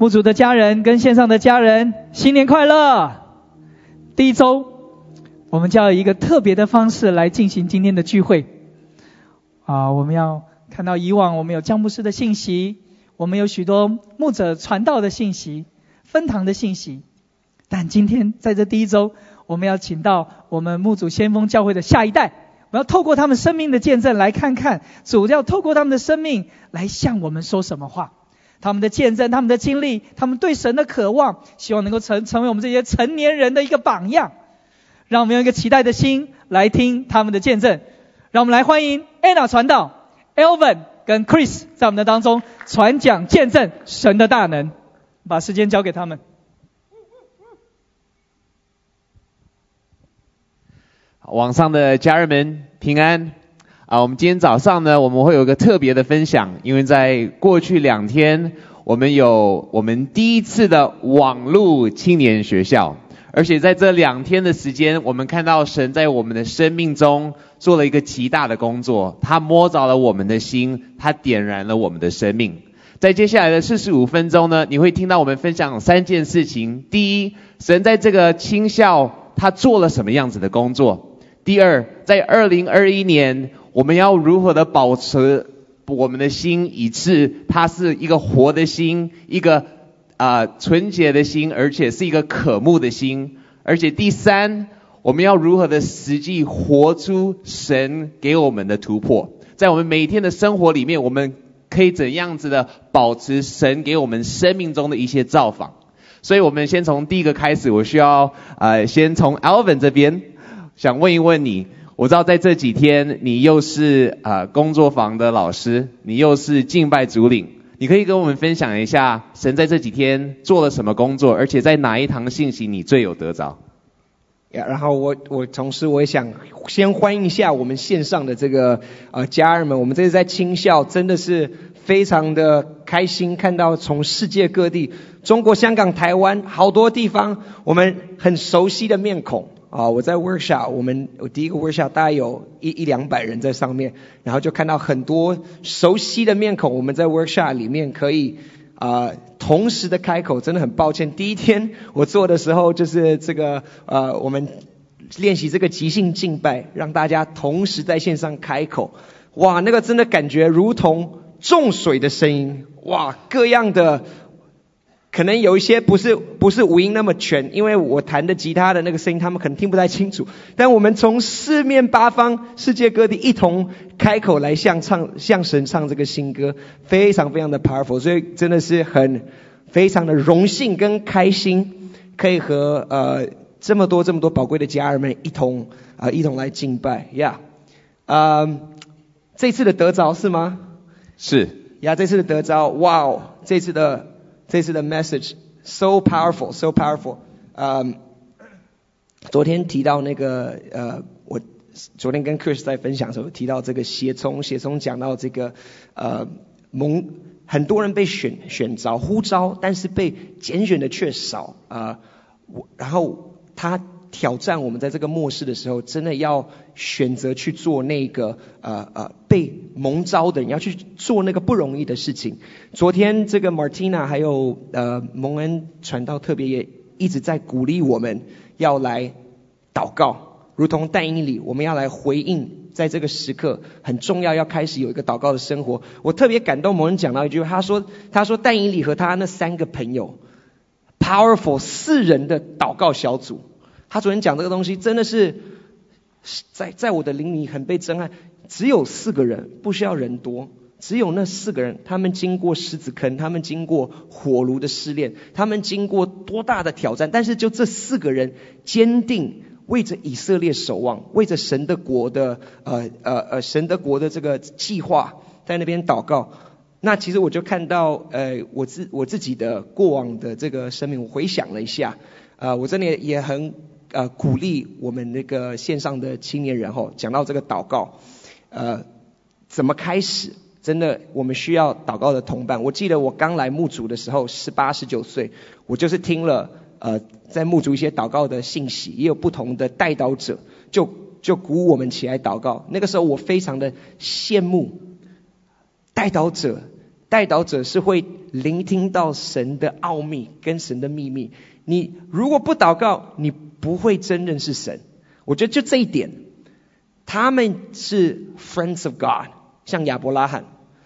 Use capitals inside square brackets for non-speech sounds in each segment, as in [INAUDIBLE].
牧主的家人跟线上的家人，新年快乐！第一周，我们就要以一个特别的方式来进行今天的聚会。啊，我们要看到以往我们有江牧师的信息，我们有许多牧者传道的信息、分堂的信息，但今天在这第一周，我们要请到我们牧主先锋教会的下一代。我要透过他们生命的见证，来看看主要透过他们的生命来向我们说什么话。他们的见证，他们的经历，他们对神的渴望，希望能够成成为我们这些成年人的一个榜样。让我们用一个期待的心来听他们的见证。让我们来欢迎 Anna 传道，Elvin 跟 Chris 在我们的当中传讲见证神的大能。把时间交给他们。网上的家人们平安啊！我们今天早上呢，我们会有个特别的分享，因为在过去两天，我们有我们第一次的网络青年学校，而且在这两天的时间，我们看到神在我们的生命中做了一个极大的工作，他摸着了我们的心，他点燃了我们的生命。在接下来的四十五分钟呢，你会听到我们分享三件事情：第一，神在这个青校他做了什么样子的工作？第二，在二零二一年，我们要如何的保持我们的心，以致它是一个活的心，一个啊纯洁的心，而且是一个渴慕的心。而且第三，我们要如何的实际活出神给我们的突破，在我们每天的生活里面，我们可以怎样子的保持神给我们生命中的一些造访。所以，我们先从第一个开始，我需要呃先从 Alvin 这边。想问一问你，我知道在这几天你又是啊工作坊的老师，你又是敬拜主领，你可以跟我们分享一下神在这几天做了什么工作，而且在哪一堂信息你最有得着？然后我我同时我也想先欢迎一下我们线上的这个呃家人们，我们这次在青校真的是非常的开心，看到从世界各地，中国、香港、台湾好多地方，我们很熟悉的面孔。啊，我在 workshop，我们我第一个 workshop 大概有一一两百人在上面，然后就看到很多熟悉的面孔。我们在 workshop 里面可以啊同时的开口，真的很抱歉。第一天我做的时候，就是这个呃我们练习这个即兴敬拜，让大家同时在线上开口，哇，那个真的感觉如同重水的声音，哇，各样的。可能有一些不是不是五音那么全，因为我弹的吉他的那个声音，他们可能听不太清楚。但我们从四面八方、世界各地一同开口来向唱、向神唱这个新歌，非常非常的 powerful。所以真的是很非常的荣幸跟开心，可以和呃这么多这么多宝贵的家人们一同啊一同来敬拜呀。啊，这次的得着是吗？是呀，这次的得着，哇哦，这次的。这次的 message so powerful, so powerful。嗯，昨天提到那个呃，我昨天跟 Chris 在分享的时候提到这个协聪，协聪讲到这个呃蒙很多人被选选着呼召，但是被拣选的却少啊。我然后他。挑战我们在这个末世的时候，真的要选择去做那个呃呃被蒙召的人，要去做那个不容易的事情。昨天这个 Martina 还有呃蒙恩传道特别也一直在鼓励我们要来祷告，如同但以里，我们要来回应，在这个时刻很重要，要开始有一个祷告的生活。我特别感动，蒙恩讲到一句，他说他说戴以里和他那三个朋友 powerful 四人的祷告小组。他昨天讲这个东西，真的是在在我的灵里很被震撼。只有四个人，不需要人多，只有那四个人，他们经过狮子坑，他们经过火炉的试炼，他们经过多大的挑战，但是就这四个人坚定为着以色列守望，为着神的国的呃呃呃神的国的这个计划在那边祷告。那其实我就看到呃我自我自己的过往的这个生命，我回想了一下，啊我真的也很。呃，鼓励我们那个线上的青年人吼，讲到这个祷告，呃，怎么开始？真的，我们需要祷告的同伴。我记得我刚来牧主的时候，十八十九岁，我就是听了呃，在牧主一些祷告的信息，也有不同的代祷者，就就鼓舞我们起来祷告。那个时候我非常的羡慕代祷者代祷者是会聆听到神的奥秘跟神的秘密。你如果不祷告，你不会真认识神。我觉得就这一点，他们是 friends of God，像亚伯拉罕，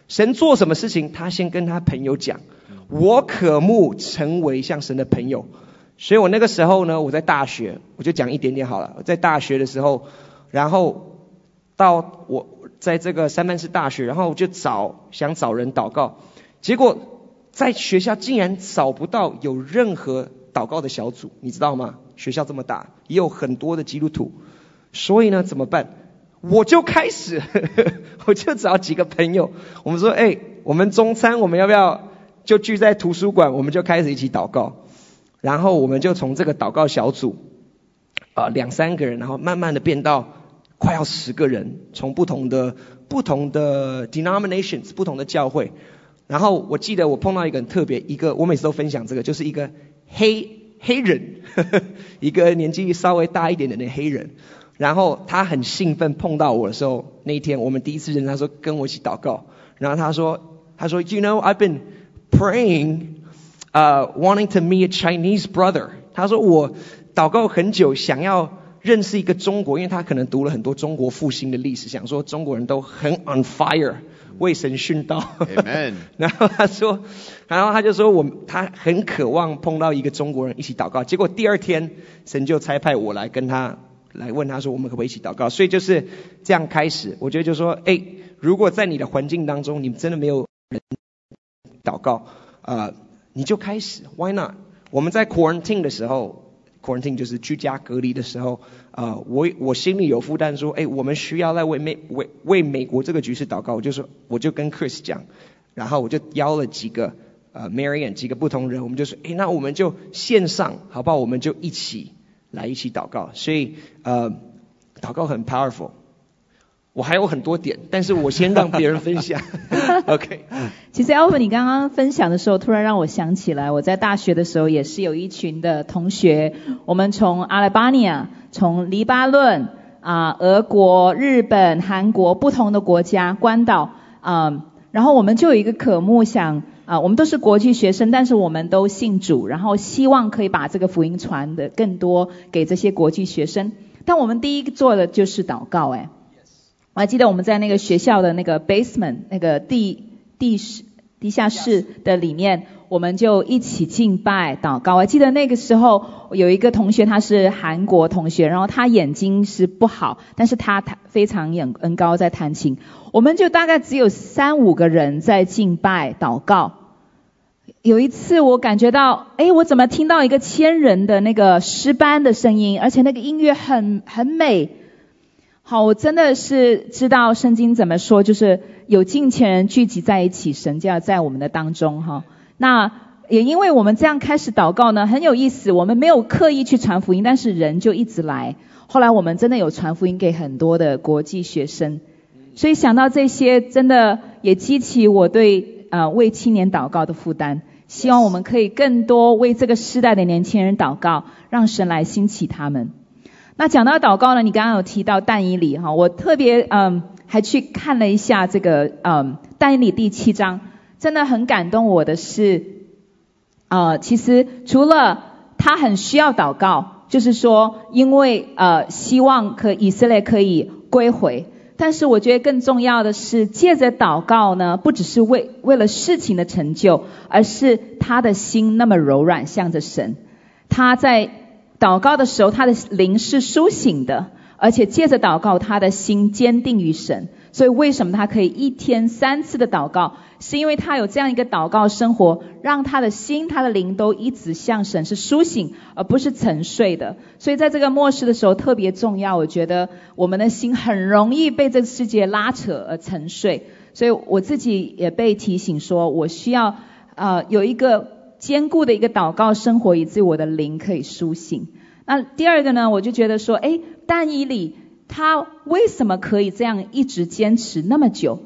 神做什么事情，他先跟他朋友讲，我渴慕成为像神的朋友。所以我那个时候呢，我在大学，我就讲一点点好了。在大学的时候，然后到我在这个三藩市大学，然后我就找想找人祷告，结果在学校竟然找不到有任何祷告的小组，你知道吗？学校这么大，也有很多的基督徒，所以呢，怎么办？我就开始，[LAUGHS] 我就找几个朋友，我们说，哎，我们中餐我们要不要就聚在图书馆？我们就开始一起祷告。然后我们就从这个祷告小组，啊两三个人，然后慢慢的变到快要十个人，从不同的不同的 denominations 不同的教会。然后我记得我碰到一个很特别，一个我每次都分享这个，就是一个黑黑人，呵 [LAUGHS] 呵一个年纪稍微大一点点的黑人。然后他很兴奋碰到我的时候，那一天我们第一次认识，他说跟我一起祷告。然后他说他说 You know I've been praying, uh, wanting to meet a Chinese brother，他说我祷告很久，想要认识一个中国，因为他可能读了很多中国复兴的历史，想说中国人都很 on fire，为神殉道。Amen。[LAUGHS] 然后他说，然后他就说我他很渴望碰到一个中国人一起祷告，结果第二天神就差派我来跟他来问他说我们可不可以一起祷告，所以就是这样开始。我觉得就说，哎，如果在你的环境当中，你真的没有人祷告，呃。你就开始，Why not？我们在 quarantine 的时候，quarantine 就是居家隔离的时候，啊，我我心里有负担，说，哎，我们需要来为美为为美国这个局势祷告，我就说，我就跟 Chris 讲，然后我就邀了几个呃 Marian 几个不同人，我们就说，哎，那我们就线上好不好？我们就一起来一起祷告，所以呃，祷告很 powerful。我还有很多点，但是我先让别人分享。[LAUGHS] OK。其实 Alvin，你刚刚分享的时候，突然让我想起来，我在大学的时候也是有一群的同学，我们从阿拉巴尼亚、从黎巴嫩、啊俄国、日本、韩国不同的国家、关岛啊，然后我们就有一个渴慕想啊，我们都是国际学生，但是我们都信主，然后希望可以把这个福音传的更多给这些国际学生。但我们第一个做的就是祷告，哎。我还记得我们在那个学校的那个 basement 那个地地室地下室的里面，我们就一起敬拜祷告。我还记得那个时候有一个同学，他是韩国同学，然后他眼睛是不好，但是他弹非常眼恩高在弹琴。我们就大概只有三五个人在敬拜祷告。有一次我感觉到，哎，我怎么听到一个千人的那个诗班的声音，而且那个音乐很很美。好，我真的是知道圣经怎么说，就是有近前人聚集在一起，神就要在我们的当中哈。那也因为我们这样开始祷告呢，很有意思。我们没有刻意去传福音，但是人就一直来。后来我们真的有传福音给很多的国际学生，所以想到这些，真的也激起我对呃为青年祷告的负担。希望我们可以更多为这个时代的年轻人祷告，让神来兴起他们。那讲到祷告呢，你刚刚有提到但以理哈，我特别嗯还去看了一下这个嗯但以理第七章，真的很感动我的是，呃其实除了他很需要祷告，就是说因为呃希望可以色列可以归回，但是我觉得更重要的是借着祷告呢，不只是为为了事情的成就，而是他的心那么柔软向着神，他在。祷告的时候，他的灵是苏醒的，而且借着祷告，他的心坚定于神。所以为什么他可以一天三次的祷告？是因为他有这样一个祷告生活，让他的心、他的灵都一直向神是苏醒，而不是沉睡的。所以在这个末世的时候特别重要。我觉得我们的心很容易被这个世界拉扯而沉睡。所以我自己也被提醒说，我需要呃有一个。坚固的一个祷告生活，以至我的灵可以苏醒。那第二个呢，我就觉得说，哎，但以理他为什么可以这样一直坚持那么久？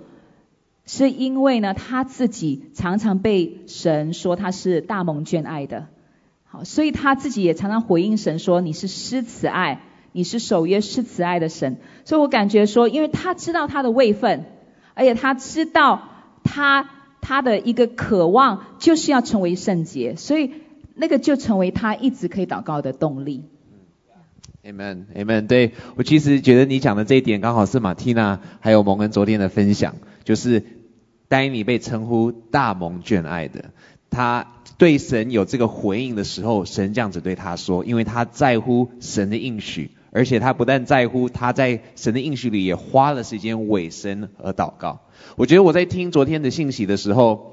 是因为呢，他自己常常被神说他是大蒙眷爱的，好，所以他自己也常常回应神说，你是施慈爱，你是守约施慈爱的神。所以我感觉说，因为他知道他的位分，而且他知道他。他的一个渴望就是要成为圣洁，所以那个就成为他一直可以祷告的动力。Amen，Amen。对我其实觉得你讲的这一点刚好是马蒂娜还有蒙恩昨天的分享，就是丹尼被称呼大蒙眷爱的，他对神有这个回应的时候，神这样子对他说，因为他在乎神的应许，而且他不但在乎，他在神的应许里也花了时间委身而祷告。我觉得我在听昨天的信息的时候。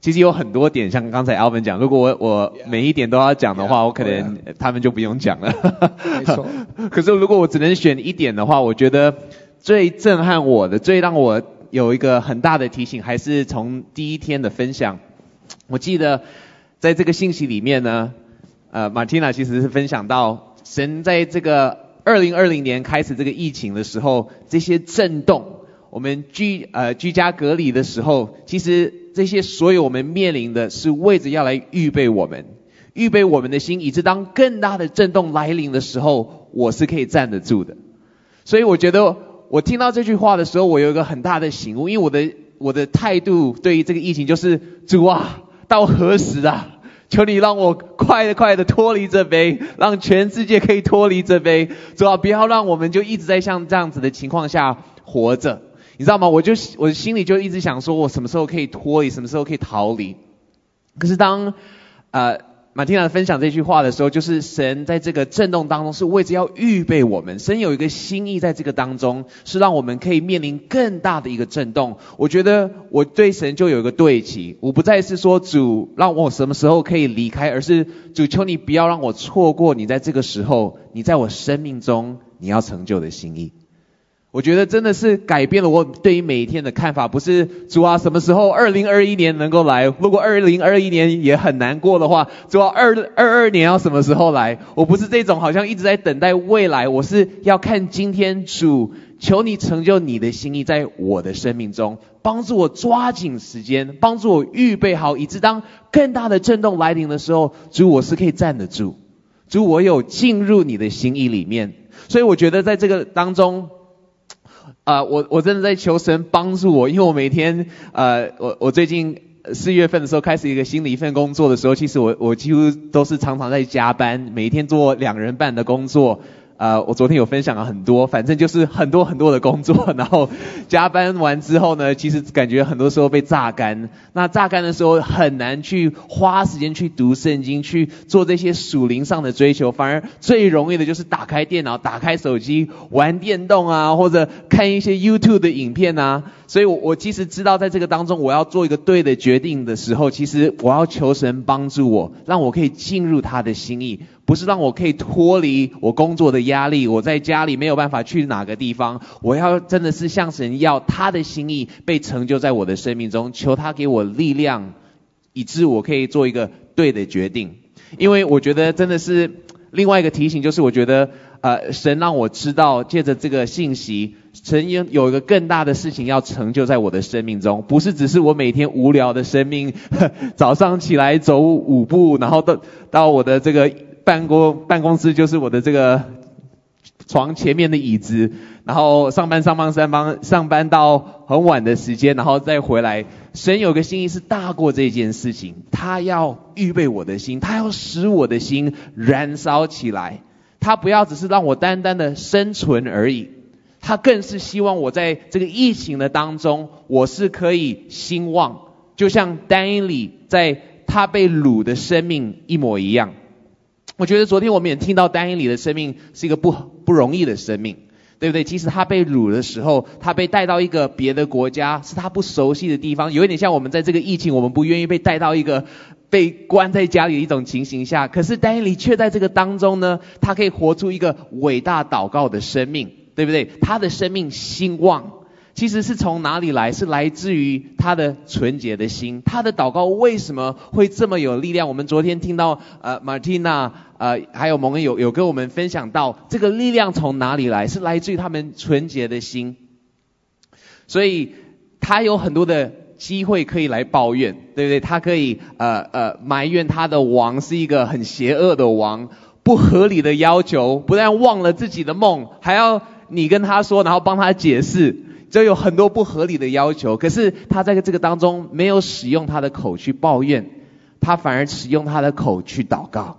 其实有很多点，像刚才 Alvin 讲，如果我我每一点都要讲的话，我可能他们就不用讲了。没错。[LAUGHS] 可是如果我只能选一点的话，我觉得最震撼我的、最让我有一个很大的提醒，还是从第一天的分享。我记得在这个信息里面呢，呃，Martina 其实是分享到，神在这个二零二零年开始这个疫情的时候，这些震动，我们居呃居家隔离的时候，其实。这些所有我们面临的是为着要来预备我们，预备我们的心，以致当更大的震动来临的时候，我是可以站得住的。所以我觉得我听到这句话的时候，我有一个很大的醒悟，因为我的我的态度对于这个疫情就是主啊，到何时啊？求你让我快的快的脱离这杯，让全世界可以脱离这杯。主啊，不要让我们就一直在像这样子的情况下活着。你知道吗？我就我心里就一直想说，我什么时候可以脱离，什么时候可以逃离。可是当呃马蒂娜分享这句话的时候，就是神在这个震动当中是为着要预备我们，神有一个心意在这个当中，是让我们可以面临更大的一个震动。我觉得我对神就有一个对齐，我不再是说主让我什么时候可以离开，而是主求你不要让我错过你在这个时候，你在我生命中你要成就的心意。我觉得真的是改变了我对于每一天的看法，不是主啊，什么时候二零二一年能够来？如果二零二一年也很难过的话，主啊，二二二年要什么时候来？我不是这种好像一直在等待未来，我是要看今天主，求你成就你的心意在我的生命中，帮助我抓紧时间，帮助我预备好，以致当更大的震动来临的时候，主我是可以站得住，主我有进入你的心意里面，所以我觉得在这个当中。啊，我我真的在求神帮助我，因为我每天，呃，我我最近四月份的时候开始一个新的一份工作的时候，其实我我几乎都是常常在加班，每天做两人半的工作。呃，我昨天有分享了很多，反正就是很多很多的工作，然后加班完之后呢，其实感觉很多时候被榨干。那榨干的时候很难去花时间去读圣经，去做这些属灵上的追求，反而最容易的就是打开电脑、打开手机玩电动啊，或者看一些 YouTube 的影片啊。所以，我我其实知道在这个当中，我要做一个对的决定的时候，其实我要求神帮助我，让我可以进入他的心意。不是让我可以脱离我工作的压力，我在家里没有办法去哪个地方，我要真的是向神要他的心意被成就在我的生命中，求他给我力量，以致我可以做一个对的决定。因为我觉得真的是另外一个提醒，就是我觉得呃神让我知道，借着这个信息，神有有一个更大的事情要成就在我的生命中，不是只是我每天无聊的生命，[LAUGHS] 早上起来走五步，然后到到我的这个。办公办公室就是我的这个床前面的椅子，然后上班上班上班上班到很晚的时间，然后再回来。神有个心意是大过这件事情，他要预备我的心，他要使我的心燃烧起来。他不要只是让我单单的生存而已，他更是希望我在这个疫情的当中，我是可以兴旺，就像丹尼里在他被掳的生命一模一样。我觉得昨天我们也听到丹尼里的生命是一个不不容易的生命，对不对？其实他被掳的时候，他被带到一个别的国家，是他不熟悉的地方，有一点像我们在这个疫情，我们不愿意被带到一个被关在家里的一种情形下。可是丹尼里却在这个当中呢，他可以活出一个伟大祷告的生命，对不对？他的生命兴旺。其实是从哪里来？是来自于他的纯洁的心。他的祷告为什么会这么有力量？我们昨天听到呃，Martina 呃，还有蒙恩有有跟我们分享到，这个力量从哪里来？是来自于他们纯洁的心。所以他有很多的机会可以来抱怨，对不对？他可以呃呃埋怨他的王是一个很邪恶的王，不合理的要求，不但忘了自己的梦，还要你跟他说，然后帮他解释。就有很多不合理的要求。可是他在这个当中没有使用他的口去抱怨，他反而使用他的口去祷告。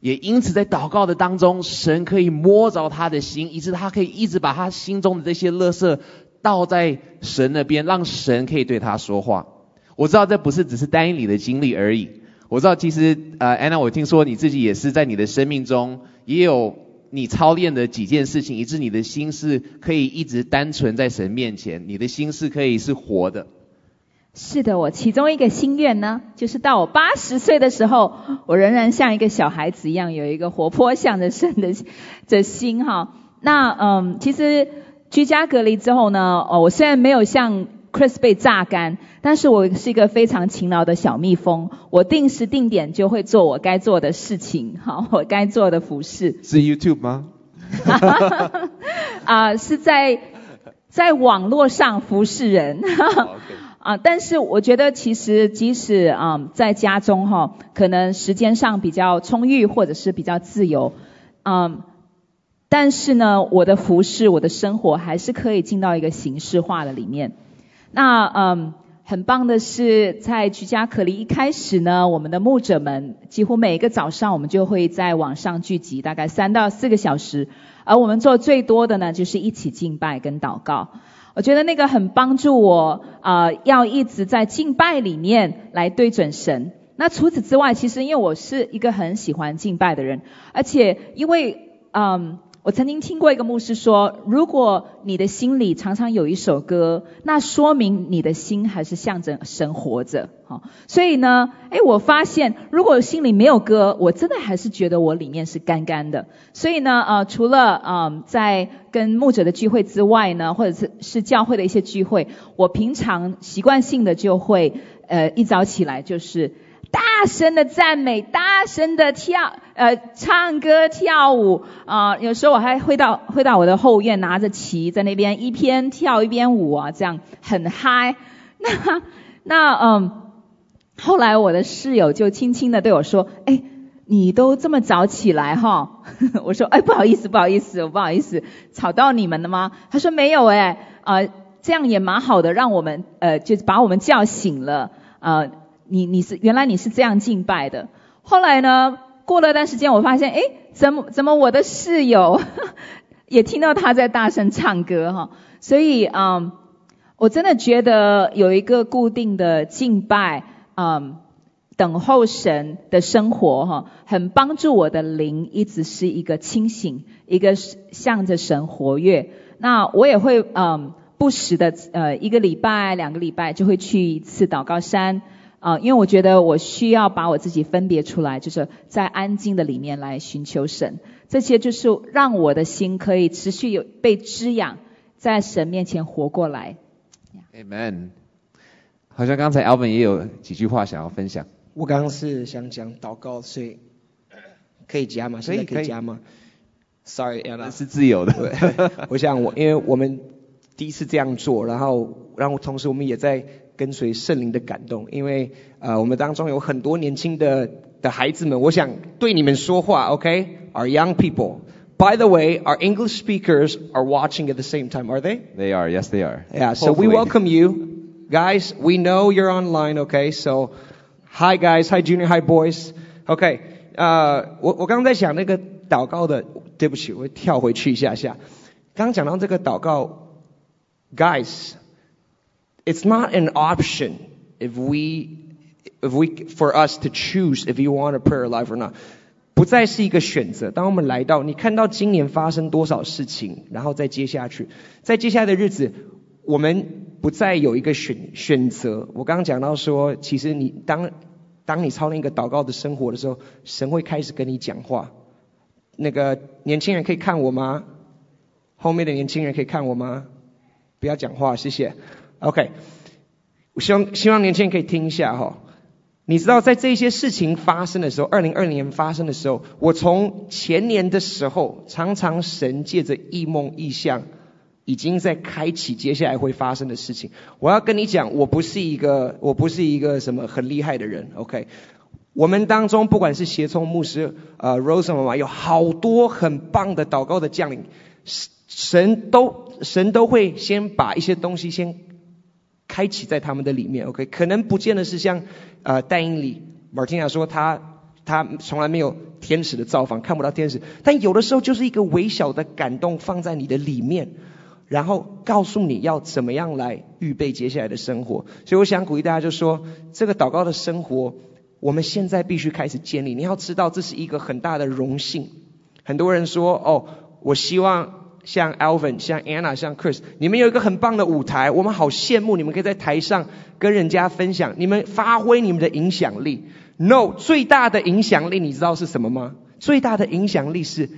也因此在祷告的当中，神可以摸着他的心，以致他可以一直把他心中的这些垃圾倒在神那边，让神可以对他说话。我知道这不是只是单一你的经历而已。我知道其实呃，安娜，我听说你自己也是在你的生命中也有你操练的几件事情，以致你的心是可以一直单纯在神面前，你的心是可以是活的。是的，我其中一个心愿呢，就是到我八十岁的时候，我仍然像一个小孩子一样，有一个活泼向着神的的心哈。那嗯，其实居家隔离之后呢，哦，我虽然没有像 Chris 被榨干，但是我是一个非常勤劳的小蜜蜂，我定时定点就会做我该做的事情，[LAUGHS] 好，我该做的服饰。是 YouTube 吗？[LAUGHS] 啊，是在在网络上服侍人。[LAUGHS] 啊，但是我觉得其实即使啊在家中哈，可能时间上比较充裕或者是比较自由，嗯，但是呢，我的服饰、我的生活还是可以进到一个形式化的里面。那嗯，很棒的是，在居家隔离一开始呢，我们的牧者们几乎每一个早上，我们就会在网上聚集，大概三到四个小时，而我们做最多的呢，就是一起敬拜跟祷告。我觉得那个很帮助我啊，要一直在敬拜里面来对准神。那除此之外，其实因为我是一个很喜欢敬拜的人，而且因为嗯。我曾经听过一个牧师说，如果你的心里常常有一首歌，那说明你的心还是向着神活着。好，所以呢，哎，我发现如果心里没有歌，我真的还是觉得我里面是干干的。所以呢，呃，除了嗯在跟牧者的聚会之外呢，或者是是教会的一些聚会，我平常习惯性的就会呃一早起来就是。大声的赞美，大声的跳，呃，唱歌跳舞啊，有时候我还会到会到我的后院，拿着旗在那边一边跳一边舞啊，这样很嗨。[LAUGHS] 那那嗯，后来我的室友就轻轻的对我说：“哎，你都这么早起来哈？” [LAUGHS] 我说：“哎，不好意思，不好意思，不好意思，吵到你们了吗？”他说：“没有哎，啊，这样也蛮好的，让我们呃，就把我们叫醒了啊。”你你是原来你是这样敬拜的，后来呢？过了段时间，我发现，哎，怎么怎么我的室友也听到他在大声唱歌哈？所以嗯，我真的觉得有一个固定的敬拜，嗯，等候神的生活哈，很帮助我的灵一直是一个清醒，一个向着神活跃。那我也会嗯，不时的呃，一个礼拜、两个礼拜就会去一次祷告山。啊，因为我觉得我需要把我自己分别出来，就是在安静的里面来寻求神，这些就是让我的心可以持续有被滋养，在神面前活过来。Amen。好像刚才 Alvin 也有几句话想要分享。我刚刚是想讲祷告，所以可以加吗？现在可以加吗？Sorry，那是自由的。我想我因为我们第一次这样做，然后然后同时我们也在。跟随圣灵的感动，因为呃，我们当中有很多年轻的的孩子们，我想对你们说话，OK？Our young people. By the way, our English speakers are watching at the same time, are they? They are, yes, they are. Yeah, so we welcome you, guys. We know you're online, okay? So, hi guys, hi junior, hi boys. OK，呃，我我刚刚在想那个祷告的，对不起，我跳回去一下下。刚刚讲到这个祷告，guys。 It's not an option if we if we for us to choose if you want a prayer life or not，不再是一个选择。当我们来到，你看到今年发生多少事情，然后再接下去，在接下来的日子，我们不再有一个选选择。我刚刚讲到说，其实你当当你操练一个祷告的生活的时候，神会开始跟你讲话。那个年轻人可以看我吗？后面的年轻人可以看我吗？不要讲话，谢谢。OK，我希望希望年轻人可以听一下哈。你知道在这些事情发生的时候，二零二零年发生的时候，我从前年的时候，常常神借着异梦异象，已经在开启接下来会发生的事情。我要跟你讲，我不是一个我不是一个什么很厉害的人。OK，我们当中不管是协聪牧师呃 Rose 妈妈，有好多很棒的祷告的将领。神都神都会先把一些东西先开启在他们的里面，OK，可能不见得是像呃戴英里 Martina 说他他从来没有天使的造访，看不到天使，但有的时候就是一个微小的感动放在你的里面，然后告诉你要怎么样来预备接下来的生活。所以我想鼓励大家，就说这个祷告的生活，我们现在必须开始建立。你要知道这是一个很大的荣幸。很多人说哦，我希望。像 Alvin、像 Anna、像 Chris，你们有一个很棒的舞台，我们好羡慕你们可以在台上跟人家分享，你们发挥你们的影响力。No，最大的影响力你知道是什么吗？最大的影响力是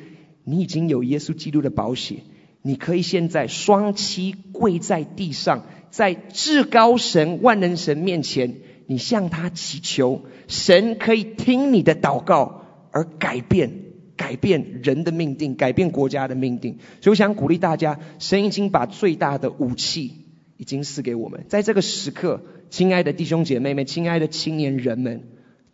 你已经有耶稣基督的保险，你可以现在双膝跪在地上，在至高神万能神面前，你向他祈求，神可以听你的祷告而改变。改变人的命定，改变国家的命定，所以我想鼓励大家，神已经把最大的武器已经赐给我们，在这个时刻，亲爱的弟兄姐妹们，亲爱的青年人们，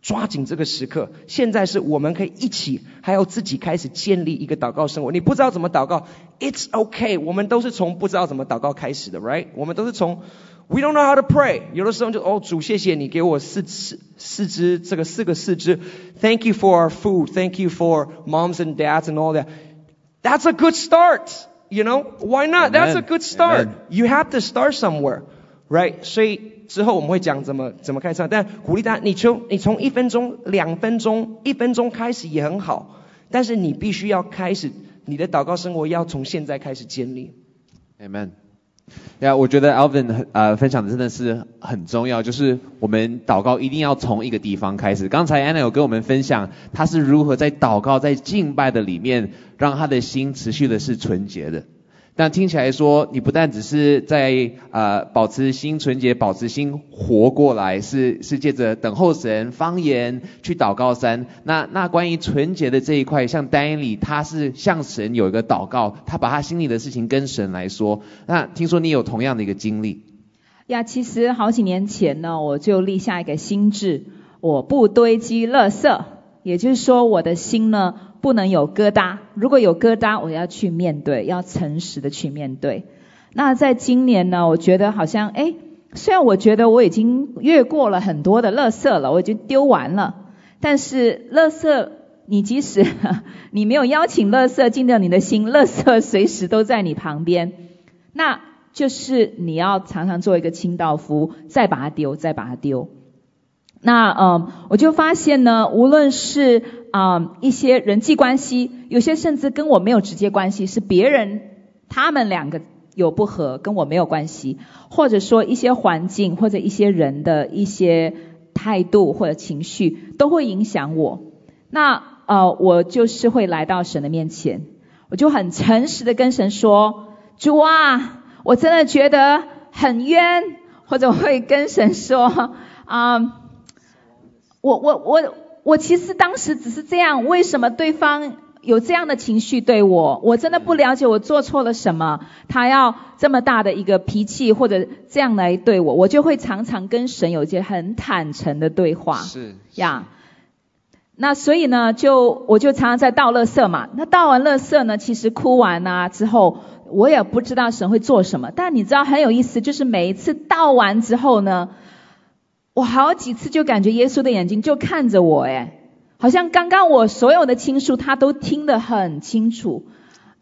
抓紧这个时刻，现在是我们可以一起，还要自己开始建立一个祷告生活。你不知道怎么祷告，It's OK，我们都是从不知道怎么祷告开始的，Right？我们都是从。We don't know how to pray。有的时候就哦，主谢谢你给我四四四只这个四个四肢。Thank you for our food. Thank you for moms and dads and all that. That's a good start. You know why not? That's a good start. You have to start somewhere, right? 所以之后我们会讲怎么怎么开唱，但鼓励大家，你从你从一分钟、两分钟、一分钟开始也很好，但是你必须要开始你的祷告生活要从现在开始建立。Amen. 呀，我觉得 Alvin 呃分享的真的是很重要，就是我们祷告一定要从一个地方开始。刚才 Anna 有跟我们分享，他是如何在祷告、在敬拜的里面，让他的心持续的是纯洁的。但听起来说，你不但只是在呃保持心纯洁，保持心活过来，是是借着等候神方言去祷告三。那那关于纯洁的这一块，像丹尼他是向神有一个祷告，他把他心里的事情跟神来说。那听说你有同样的一个经历？呀，其实好几年前呢，我就立下一个心志，我不堆积垃圾，也就是说我的心呢。不能有疙瘩，如果有疙瘩，我要去面对，要诚实的去面对。那在今年呢，我觉得好像，哎，虽然我觉得我已经越过了很多的垃圾了，我已经丢完了，但是垃圾，你即使 [LAUGHS] 你没有邀请垃圾进到你的心，垃圾随时都在你旁边，那就是你要常常做一个清道夫，再把它丢，再把它丢。那嗯，我就发现呢，无论是啊一些人际关系，有些甚至跟我没有直接关系，是别人他们两个有不和，跟我没有关系，或者说一些环境或者一些人的一些态度或者情绪都会影响我。那呃，我就是会来到神的面前，我就很诚实的跟神说：主啊，我真的觉得很冤，或者会跟神说啊。我我我我其实当时只是这样，为什么对方有这样的情绪对我？我真的不了解我做错了什么，他要这么大的一个脾气或者这样来对我，我就会常常跟神有一些很坦诚的对话。是呀，那所以呢，就我就常常在倒垃圾嘛。那倒完垃圾呢，其实哭完啊之后，我也不知道神会做什么。但你知道很有意思，就是每一次倒完之后呢。我好几次就感觉耶稣的眼睛就看着我，哎，好像刚刚我所有的倾诉他都听得很清楚。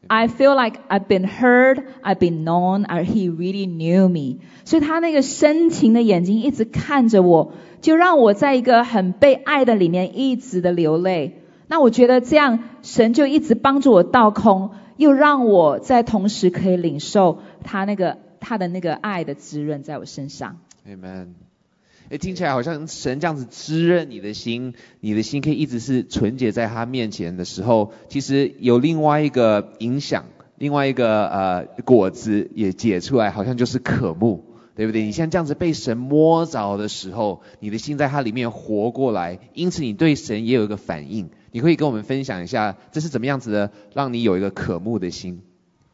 I feel like I've been heard, I've been known, and he really knew me。所以他那个深情的眼睛一直看着我，就让我在一个很被爱的里面一直的流泪。那我觉得这样神就一直帮助我倒空，又让我在同时可以领受他那个他的那个爱的滋润在我身上。Amen。哎，听起来好像神这样子滋润你的心，你的心可以一直是纯洁在他面前的时候，其实有另外一个影响，另外一个呃果子也结出来，好像就是渴慕，对不对？你像这样子被神摸着的时候，你的心在它里面活过来，因此你对神也有一个反应。你可以跟我们分享一下，这是怎么样子的，让你有一个渴慕的心？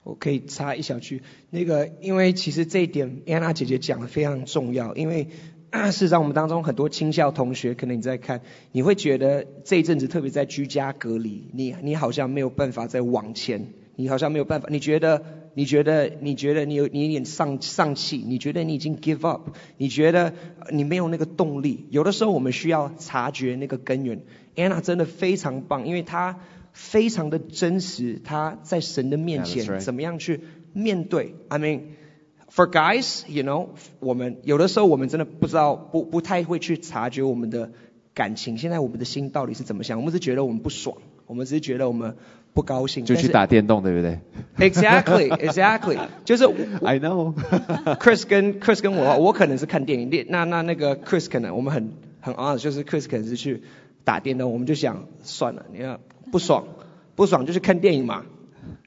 我可以插一小句，那个因为其实这一点安娜姐姐讲的非常重要，因为。[CLEARS THROAT] 事实上，我们当中很多青校同学，可能你在看，你会觉得这一阵子特别在居家隔离，你你好像没有办法再往前，你好像没有办法，你觉得你觉得你觉得你有你有点丧丧气，你觉得你已经 give up，你觉得你没有那个动力。有的时候我们需要察觉那个根源。Anna 真的非常棒，因为她非常的真实，她在神的面前怎么样去面对。I mean。For guys, you know，我们有的时候我们真的不知道，不不太会去察觉我们的感情。现在我们的心到底是怎么想？我们是觉得我们不爽，我们只是觉得我们不高兴。就去打电动，对不对。Exactly, exactly，就是 [LAUGHS] I know。[LAUGHS] Chris 跟 Chris 跟我，我可能是看电影，那那那个 Chris 可能我们很很 honest，就是 Chris 可能是去打电动，我们就想算了，你要不爽不爽就去看电影嘛，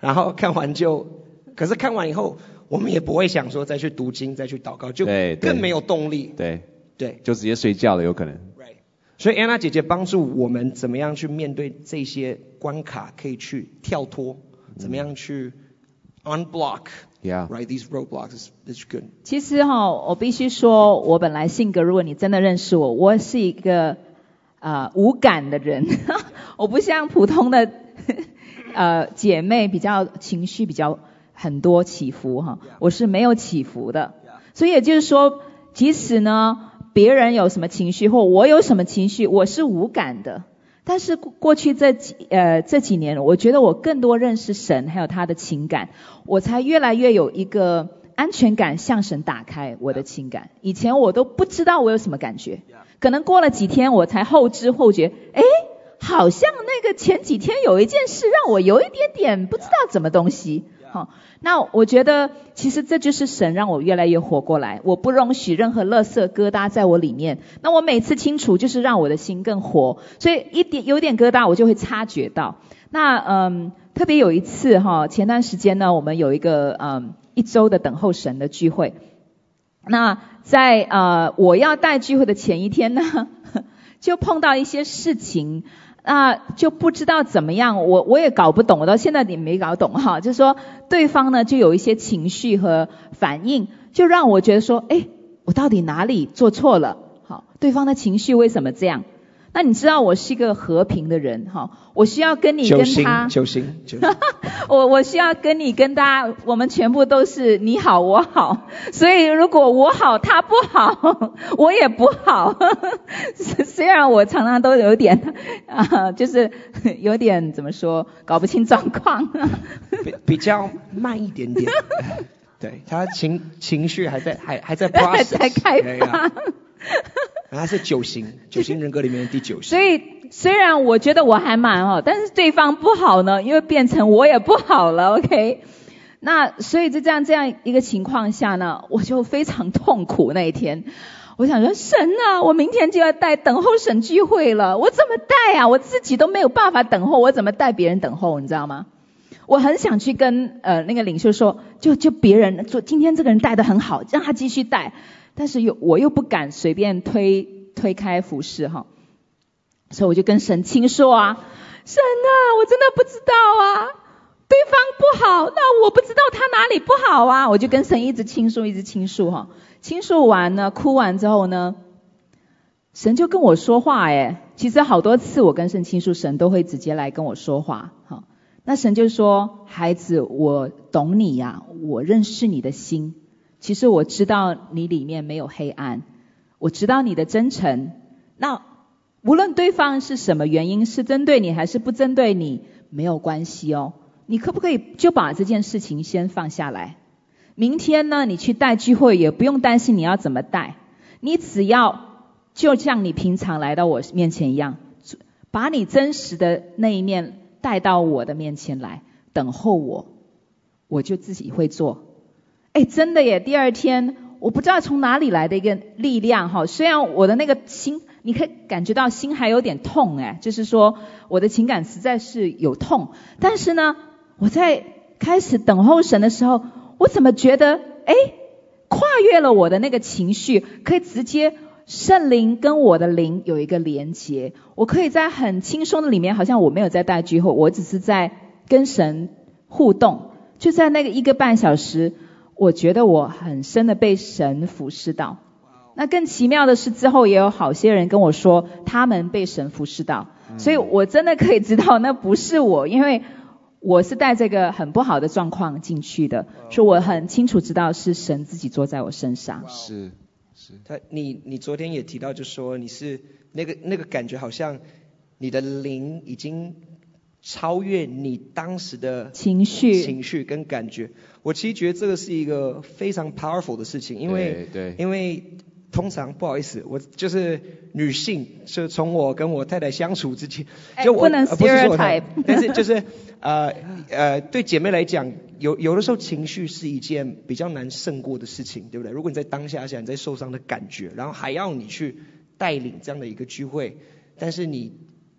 然后看完就，可是看完以后，我们也不会想说再去读经再去祷告，就更没有动力。对，对就直接睡觉了，有可能。，right。所以安娜姐姐帮助我们怎么样去面对这些关卡，可以去跳脱，怎么样去 unblock。Yeah. Right, these roadblocks is is good. 其实哈、我必须说，我本来性格，如果你真的认识我，我是一个呃无感的人，[LAUGHS] 我不像普通的 [LAUGHS] 呃姐妹，比较情绪比较很多起伏哈、我是没有起伏的。所以也就是说，即使呢别人有什么情绪或我有什么情绪，我是无感的。但是过去这几呃这几年，我觉得我更多认识神，还有他的情感，我才越来越有一个安全感，向神打开我的情感。以前我都不知道我有什么感觉，可能过了几天我才后知后觉，哎，好像那个前几天有一件事让我有一点点不知道怎么东西。好、那我觉得其实这就是神让我越来越活过来，我不容许任何垃圾疙瘩在我里面。那我每次清除就是让我的心更活，所以一点有点疙瘩我就会察觉到。那嗯，特别有一次哈，前段时间呢，我们有一个嗯一周的等候神的聚会。那在呃我要带聚会的前一天呢，[LAUGHS] 就碰到一些事情。那就不知道怎么样，我我也搞不懂，我到现在也没搞懂哈。就是说，对方呢就有一些情绪和反应，就让我觉得说，哎，我到底哪里做错了？好，对方的情绪为什么这样？那你知道我是一个和平的人哈，我需要跟你跟他，九星九星。[LAUGHS] 我我需要跟你跟大家，我们全部都是你好我好，所以如果我好他不好，[LAUGHS] 我也不好。[LAUGHS] 虽然我常常都有点啊、就是有点怎么说，搞不清状况。比比较慢一点点，对他情情绪还在还还在 process，在开发。然后他是九型，[LAUGHS] 九型人格里面的第九型。所以虽然我觉得我还蛮好，但是对方不好呢，因为变成我也不好了，[LAUGHS] OK？那所以在这样这样一个情况下呢，我就非常痛苦那一天。我想说，神啊，我明天就要带等候神聚会了，我怎么带啊？我自己都没有办法等候，我怎么带别人等候？你知道吗？我很想去跟呃那个领袖说，就就别人就今天这个人带的很好，让他继续带，但是又我又不敢随便推推开服饰哈，所以我就跟神倾诉啊，神啊，我真的不知道啊，对方不好，那我不知道他哪里不好啊，我就跟神一直倾诉，一直倾诉哈，倾诉完呢，哭完之后呢，神就跟我说话哎，其实好多次我跟神倾诉，神都会直接来跟我说话哈。那神就说：“孩子，我懂你呀、我认识你的心。其实我知道你里面没有黑暗，我知道你的真诚。那无论对方是什么原因，是针对你还是不针对你，没有关系哦。你可不可以就把这件事情先放下来？明天呢，你去带聚会也不用担心你要怎么带，你只要就像你平常来到我面前一样，把你真实的那一面。”带到我的面前来，等候我，我就自己会做。哎，真的耶！第二天，我不知道从哪里来的一个力量哈，虽然我的那个心，你可以感觉到心还有点痛哎，就是说我的情感实在是有痛，但是呢，我在开始等候神的时候，我怎么觉得哎，跨越了我的那个情绪，可以直接。圣灵跟我的灵有一个连接，我可以在很轻松的里面，好像我没有在带聚会，我只是在跟神互动。就在那个一个半小时，我觉得我很深的被神服侍到。那更奇妙的是，之后也有好些人跟我说，他们被神服侍到，所以我真的可以知道那不是我，因为我是带这个很不好的状况进去的，所以我很清楚知道是神自己坐在我身上。是是，他你你昨天也提到，就说你是那个那个感觉，好像你的灵已经超越你当时的情绪情绪跟感觉。我其实觉得这个是一个非常 powerful 的事情，因为对对因为通常不好意思，我就是女性，是从我跟我太太相处之间，就我哎不能呃不是说我太 stereotype [LAUGHS] 但是就是呃呃对姐妹来讲，有有的时候情绪是一件比较难胜过的事情，对不对？如果你在当下想你在受伤的感觉，然后还要你去带领这样的一个聚会，但是你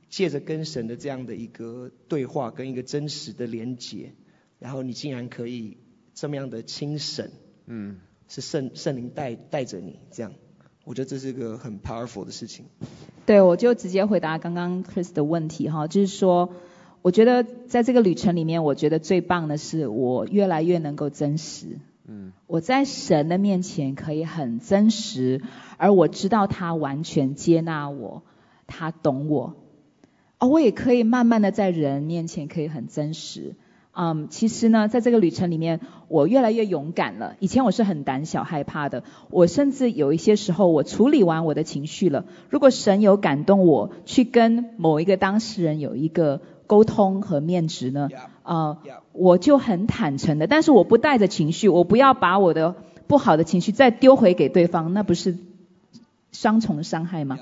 借着跟神的这样的一个对话跟一个真实的连结，然后你竟然可以这么样的轻省，嗯，是圣圣灵带带着你这样，我觉得这是一个很 powerful 的事情。对，我就直接回答刚刚 Chris 的问题哈，就是说，我觉得在这个旅程里面，我觉得最棒的是我越来越能够真实。嗯，我在神的面前可以很真实，而我知道他完全接纳我，他懂我。哦，我也可以慢慢的在人面前可以很真实。嗯，其实呢，在这个旅程里面，我越来越勇敢了。以前我是很胆小、害怕的，我甚至有一些时候，我处理完我的情绪了。如果神有感动我去跟某一个当事人有一个沟通和面值呢，呃我就很坦诚的，但是我不带着情绪，我不要把我的不好的情绪再丢回给对方，那不是双重的伤害吗.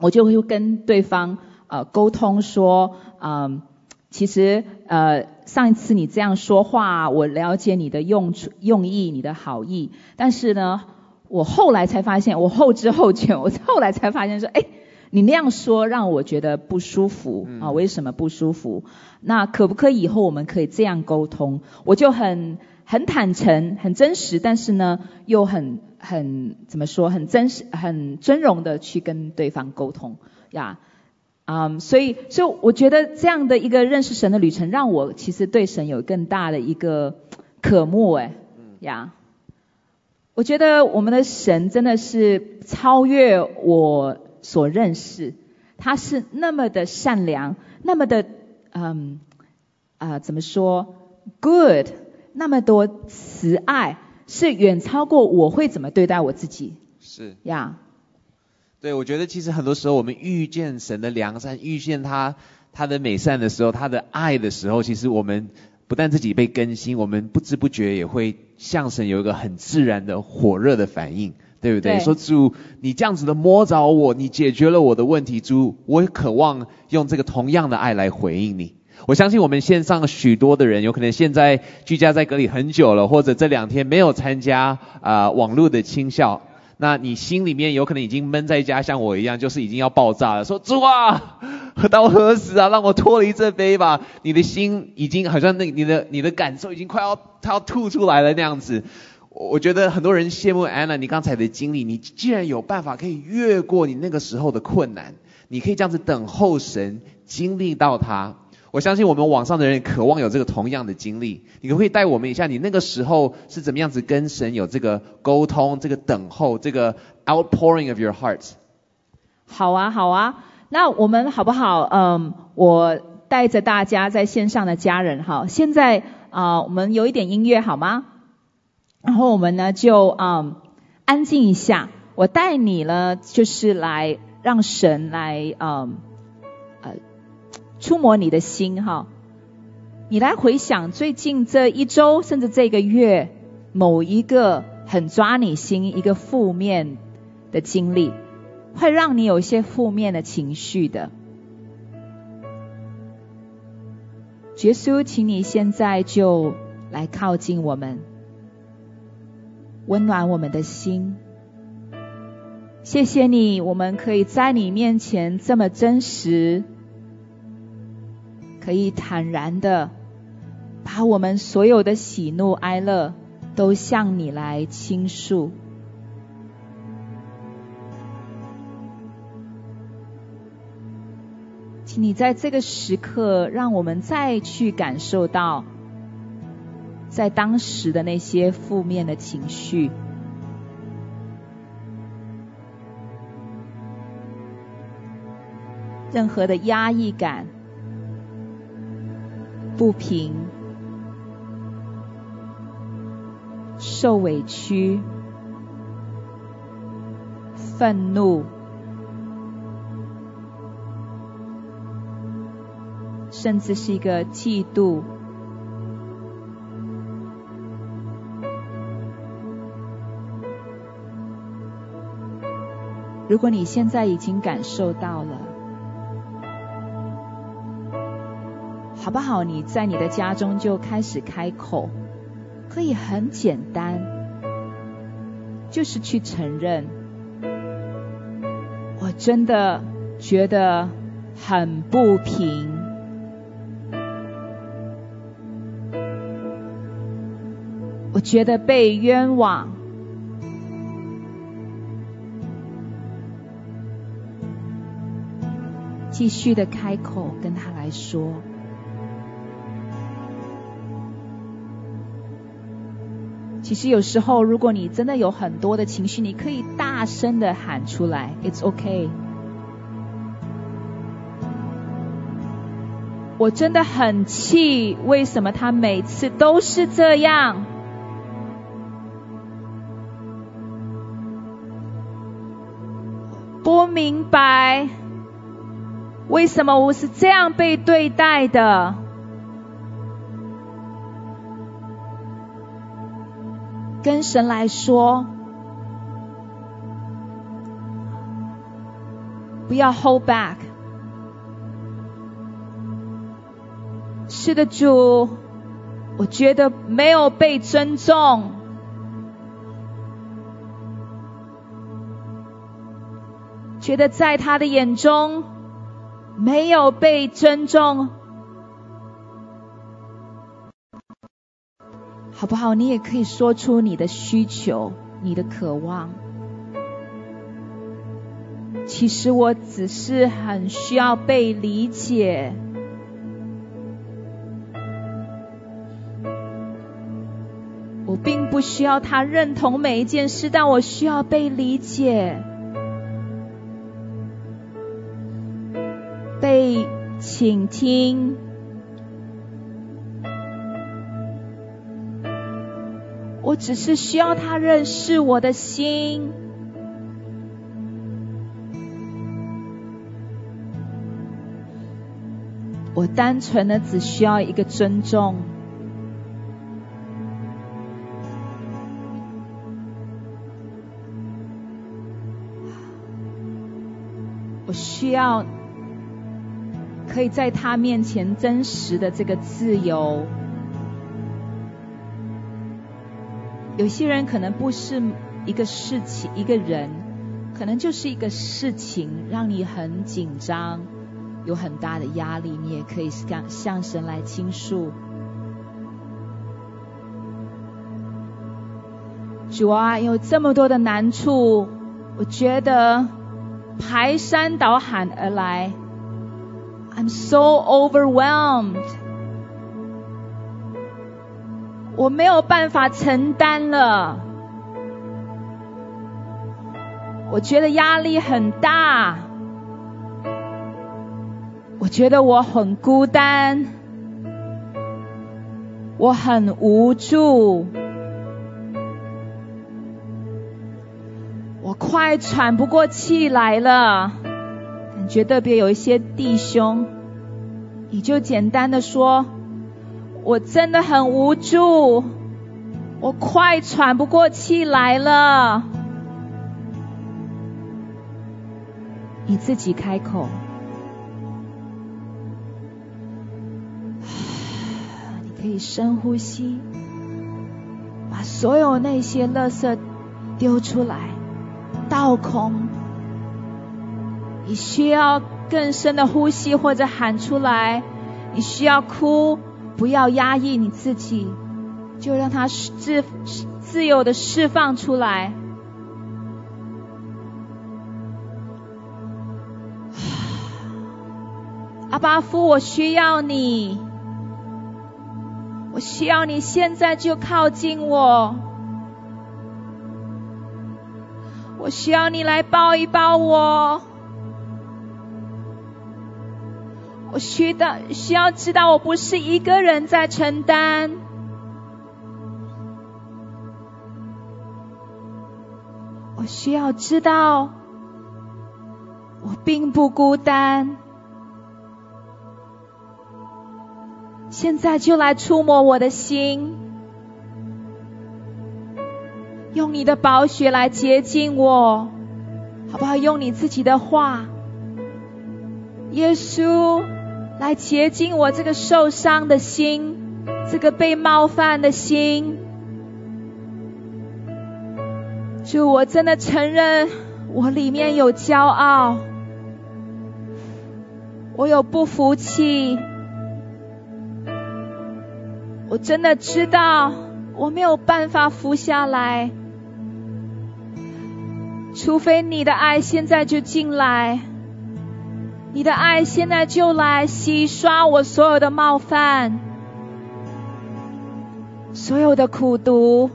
我就会跟对方呃沟通说，嗯，其实呃上一次你这样说话，我了解你的用处用意，你的好意，但是呢，我后来才发现，我后知后觉，[LAUGHS] 我后来才发现说，哎，你那样说让我觉得不舒服啊，为什么不舒服？那可不可以以后我们可以这样沟通？我就很很坦诚、很真实，但是呢，又很很怎么说，很真实、很尊荣的去跟对方沟通呀。嗯，所以，所以我觉得这样的一个认识神的旅程，让我其实对神有更大的一个渴慕，哎，呀。我觉得我们的神真的是超越我所认识，他是那么的善良，那么的嗯啊、怎么说 good，那么多慈爱，是远超过我会怎么对待我自己是。呀。对，我觉得其实很多时候我们遇见神的良善，遇见他他的美善的时候，他的爱的时候，其实我们不但自己被更新，我们不知不觉也会向神有一个很自然的火热的反应，对不对？对说主，你这样子的摸着我，你解决了我的问题，主，我也渴望用这个同样的爱来回应你。我相信我们线上许多的人，有可能现在居家在隔离很久了，或者这两天没有参加啊、网络的清校，那你心里面有可能已经闷在家，像我一样，就是已经要爆炸了。说主啊，[LAUGHS] 到何时啊？让我脱离这杯吧。你的心已经好像那你的你的感受已经快要它要吐出来了那样子。我觉得很多人羡慕安娜你刚才的经历，你既然有办法可以越过你那个时候的困难，你可以这样子等候神，经历到他。我相信我们网上的人渴望有这个同样的经历，你可不可以带我们一下，你那个时候是怎么样子跟神有这个沟通、这个等候、这个 outpouring of your heart？好啊，好啊，那我们好不好？嗯，我带着大家在线上的家人，哈，现在啊、我们有一点音乐好吗？然后我们呢就嗯安静一下，我带你呢就是来让神来嗯触摸你的心哈，你来回想最近这一周甚至这个月某一个很抓你心一个负面的经历。会让你有一些负面的情绪的。耶稣，请你现在就来靠近我们，温暖我们的心。谢谢你，我们可以在你面前这么真实，可以坦然的把我们所有的喜怒哀乐都向你来倾诉。请你在这个时刻，让我们再去感受到，在当时的那些负面的情绪，任何的压抑感，不平、受委屈、愤怒，甚至是一个嫉妒。如果你现在已经感受到了，不好？你在你的家中就开始开口，可以很简单，就是去承认，我真的觉得很不平，我觉得被冤枉。继续的开口跟他来说。其实有时候，如果你真的有很多的情绪，你可以大声的喊出来，It's OK。我真的很气，为什么他每次都是这样？不明白。为什么我是这样被对待的？跟神来说，不要 hold back。是的，主，我觉得没有被尊重，觉得在他的眼中。没有被尊重，好不好？你也可以说出你的需求，你的渴望。其实我只是很需要被理解，我并不需要他认同每一件事，但我需要被理解。被倾听，我只是需要他认识我的心，我单纯的只需要一个尊重，我需要。可以在他面前真实的这个自由。有些人可能不是一个事情，一个人，可能就是一个事情，让你很紧张，有很大的压力。你也可以向向神来倾诉。主啊，有这么多的难处，我觉得排山倒海而来。I'm so overwhelmed，我没有办法承担了，我觉得压力很大，我觉得我很孤单，我很无助，我快喘不过气来了。感觉特别有一些弟兄，你就简单的说，我真的很无助，我快喘不过气来了。你自己开口，[SIGHS] 你可以深呼吸，把所有那些垃圾丢出来，倒空。你需要更深的呼吸或者喊出来，你需要哭，不要压抑你自己，就让它自自由的释放出来。[SIGHS] 阿巴夫，我需要你，我需要你现在就靠近我，我需要你来抱一抱我。我需要需要知道，我不是一个人在承担。我需要知道，我并不孤单。现在就来触摸我的心，用你的宝血来洁净我，好不好？用你自己的话，耶稣来洁净我这个受伤的心，这个被冒犯的心。主，我真的承认，我里面有骄傲，我有不服气，我真的知道我没有办法服下来，除非你的爱现在就进来，你的爱现在就来洗刷我所有的冒犯，所有的苦毒。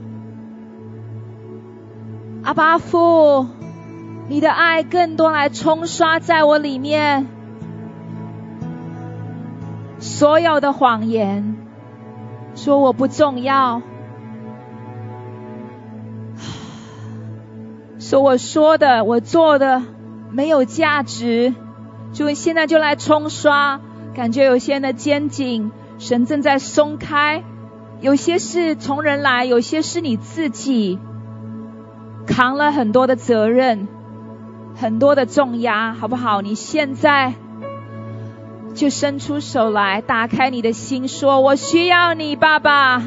阿巴父，你的爱更多来冲刷在我里面，所有的谎言，说我不重要，说我说的我做的没有价值，就现在就来冲刷，感觉有些人的肩颈神正在松开，有些是从人来，有些是你自己。扛了很多的责任，很多的重压，好不好？你现在就伸出手来，打开你的心，说：“我需要你，爸爸，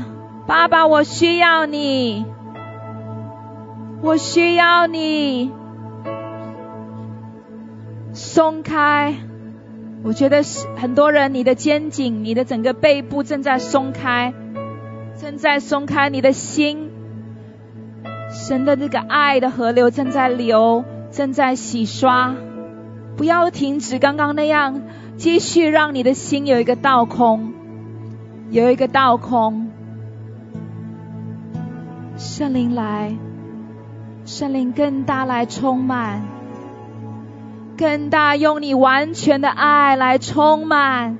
爸爸，我需要你，我需要你。”松开，我觉得是很多人，你的肩颈，你的整个背部正在松开，正在松开你的心。神的那个爱的河流正在流，正在洗刷，不要停止刚刚那样，继续让你的心有一个倒空，有一个倒空。圣灵来，圣灵更大来充满，更大用你完全的爱来充满，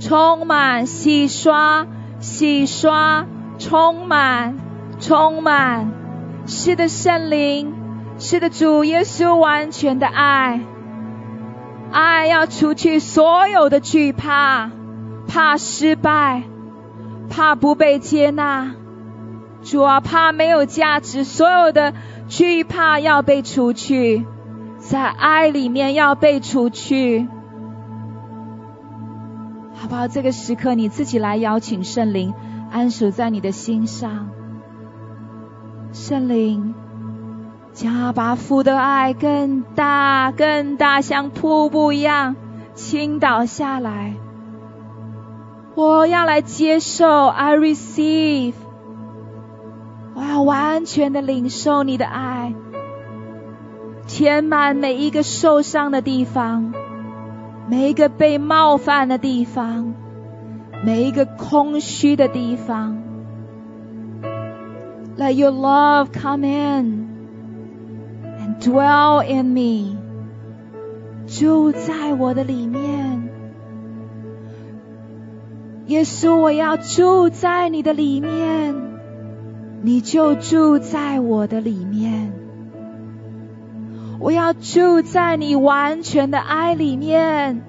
充满洗刷，洗刷，充满，充满。是的，圣灵，是的，主耶稣完全的爱，爱要除去所有的惧怕，怕失败，怕不被接纳，主啊，怕没有价值，所有的惧怕要被除去，在爱里面要被除去，好不好？这个时刻你自己来邀请圣灵安守在你的心上。圣灵，将阿巴父的爱更大、更大，像瀑布一样倾倒下来。我要来接受，I receive。我要完全的领受你的爱，填满每一个受伤的地方，每一个被冒犯的地方，每一个空虚的地方。Let your love come in and dwell in me，住在我的里面。耶稣，我要住在你的里面，你就住在我的里面。我要住在你完全的爱里面，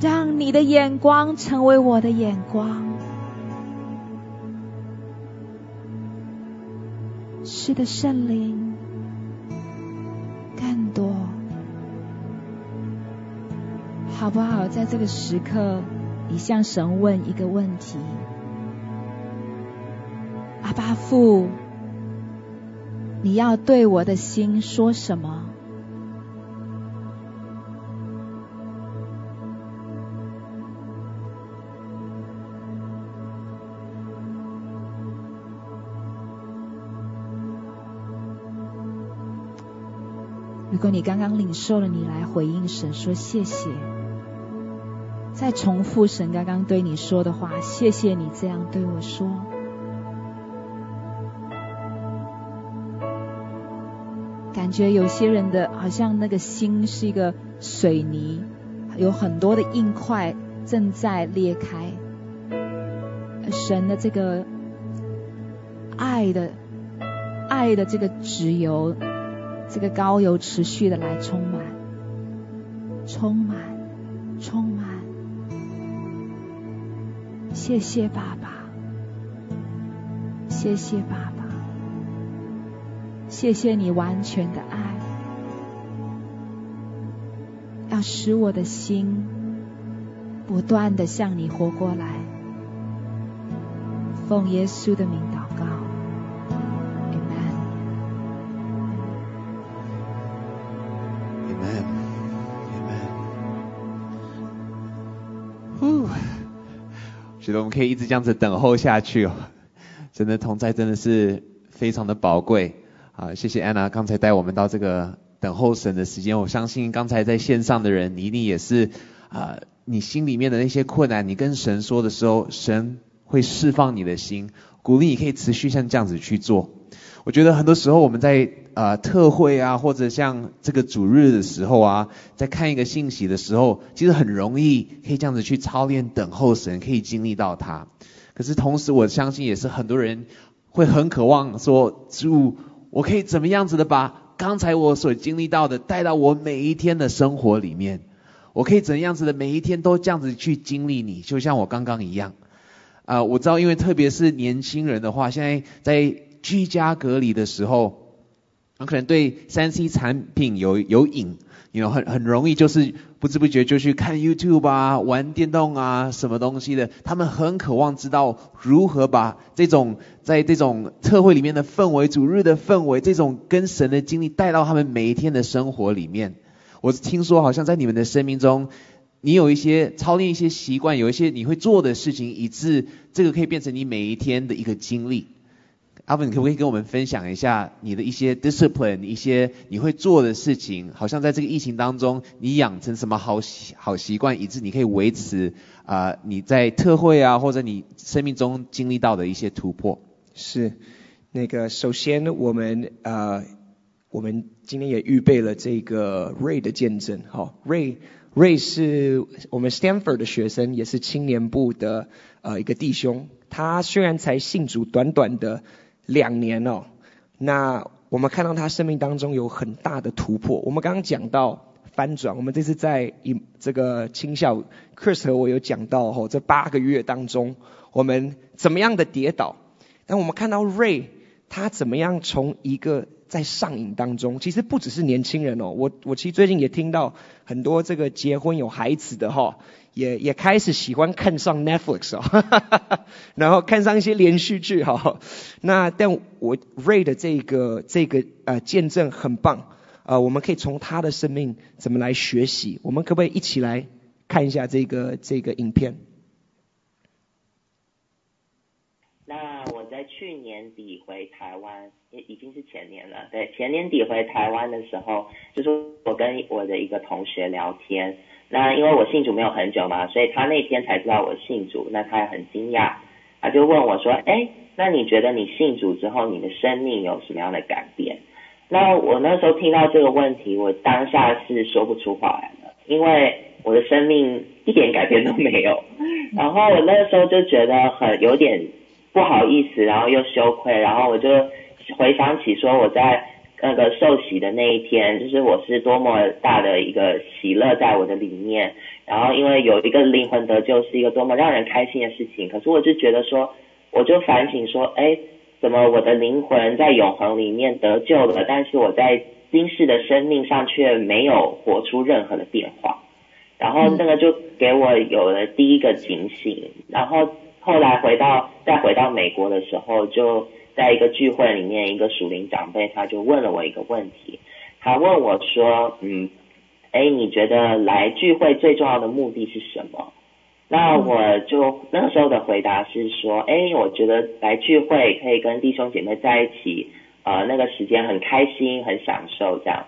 让你的眼光成为我的眼光。是的，圣灵更多，好不好？在这个时刻，你向神问一个问题：阿巴父，你要对我的心说什么？如果你刚刚领受了，你来回应神说谢谢，再重复神刚刚对你说的话，谢谢你这样对我说，觉得有些人的好像那个心是一个水泥，有很多的硬块正在裂开。神的这个爱的爱的这个脂油，这个高油持续的来充满，充满，充满。谢谢爸爸，谢谢爸爸，谢谢你完全的爱，要使我的心不断的向你活过来。奉耶稣的名祷告，Amen。Amen，Amen。呼，觉得我们可以一直这样子等候下去哦，真的同在真的是非常的宝贵啊！谢谢安娜刚才带我们到这个等候神的时间，我相信刚才在线上的人，你一定也是啊，你心里面的那些困难，你跟神说的时候，神。会释放你的心，鼓励你可以持续像这样子去做。我觉得很多时候我们在呃特会啊，或者像这个主日的时候啊，在看一个信息的时候，其实很容易可以这样子去操练等候神，可以经历到他。可是同时我相信也是很多人会很渴望说，主，我可以怎么样子的把刚才我所经历到的带到我每一天的生活里面？我可以怎样子的每一天都这样子去经历你，就像我刚刚一样。啊，我知道，因为特别是年轻人的话，现在在居家隔离的时候，很可能对三 C 产品有有瘾，有很很容易就是不知不觉就去看 YouTube 啊，玩电动啊，什么东西的。他们很渴望知道如何把这种在这种特会里面的氛围、主日的氛围，这种跟神的经历带到他们每一天的生活里面。我听说好像在你们的生命中。你有一些操练一些习惯，有一些你会做的事情，以致这个可以变成你每一天的一个经历。阿文，你可不可以跟我们分享一下你的一些 discipline，一些你会做的事情？好像在这个疫情当中，你养成什么好好习惯，以致你可以维持啊你在特会啊或者你生命中经历到的一些突破？是，那个首先我们呃我们今天也预备了这个 Ray 的见证，好 Ray。Ray 是我们 Stanford 的学生，也是青年部的呃一个弟兄。他虽然才信主短短的两年哦，那我们看到他生命当中有很大的突破。我们刚刚讲到翻转，我们这次在一这个青校，Chris 和我有讲到吼，这八个月当中我们怎么样的跌倒，但我们看到 Ray 他怎么样从一个在上瘾当中，其实不只是年轻人哦，我我其实最近也听到很多这个结婚有孩子的哈，也也开始喜欢看上 Netflix 哦，[LAUGHS] 然后看上一些连续剧哈。那但我 Ray 的这个这个呃见证很棒啊，我们可以从他的生命怎么来学习，我们可不可以一起来看一下这个这个影片？那我在去年底回台湾，也已经是前年了。对，前年底回台湾的时候，就是我跟我的一个同学聊天。那因为我信主没有很久嘛，所以他那天才知道我信主，那他也很惊讶，他就问我说：“哎，那你觉得你信主之后，你的生命有什么样的改变？”那我那时候听到这个问题，我当下是说不出话来的，因为我的生命一点改变都没有。[LAUGHS] 然后我那个时候就觉得很有点。不好意思，然后又羞愧，然后我就回想起说我在那个受洗的那一天，就是我是多么大的一个喜乐在我的里面，然后因为有一个灵魂得救是一个多么让人开心的事情，可是我就觉得说，我就反省说，哎，怎么我的灵魂在永恒里面得救了，但是我在今世的生命上却没有活出任何的变化，然后那个就给我有了第一个警醒，然后。后来回到再回到美国的时候，就在一个聚会里面，一个属灵长辈他就问了我一个问题，他问我说，嗯，哎，你觉得来聚会最重要的目的是什么？那我就那个时候的回答是说，哎，我觉得来聚会可以跟弟兄姐妹在一起，呃，那个时间很开心，很享受这样。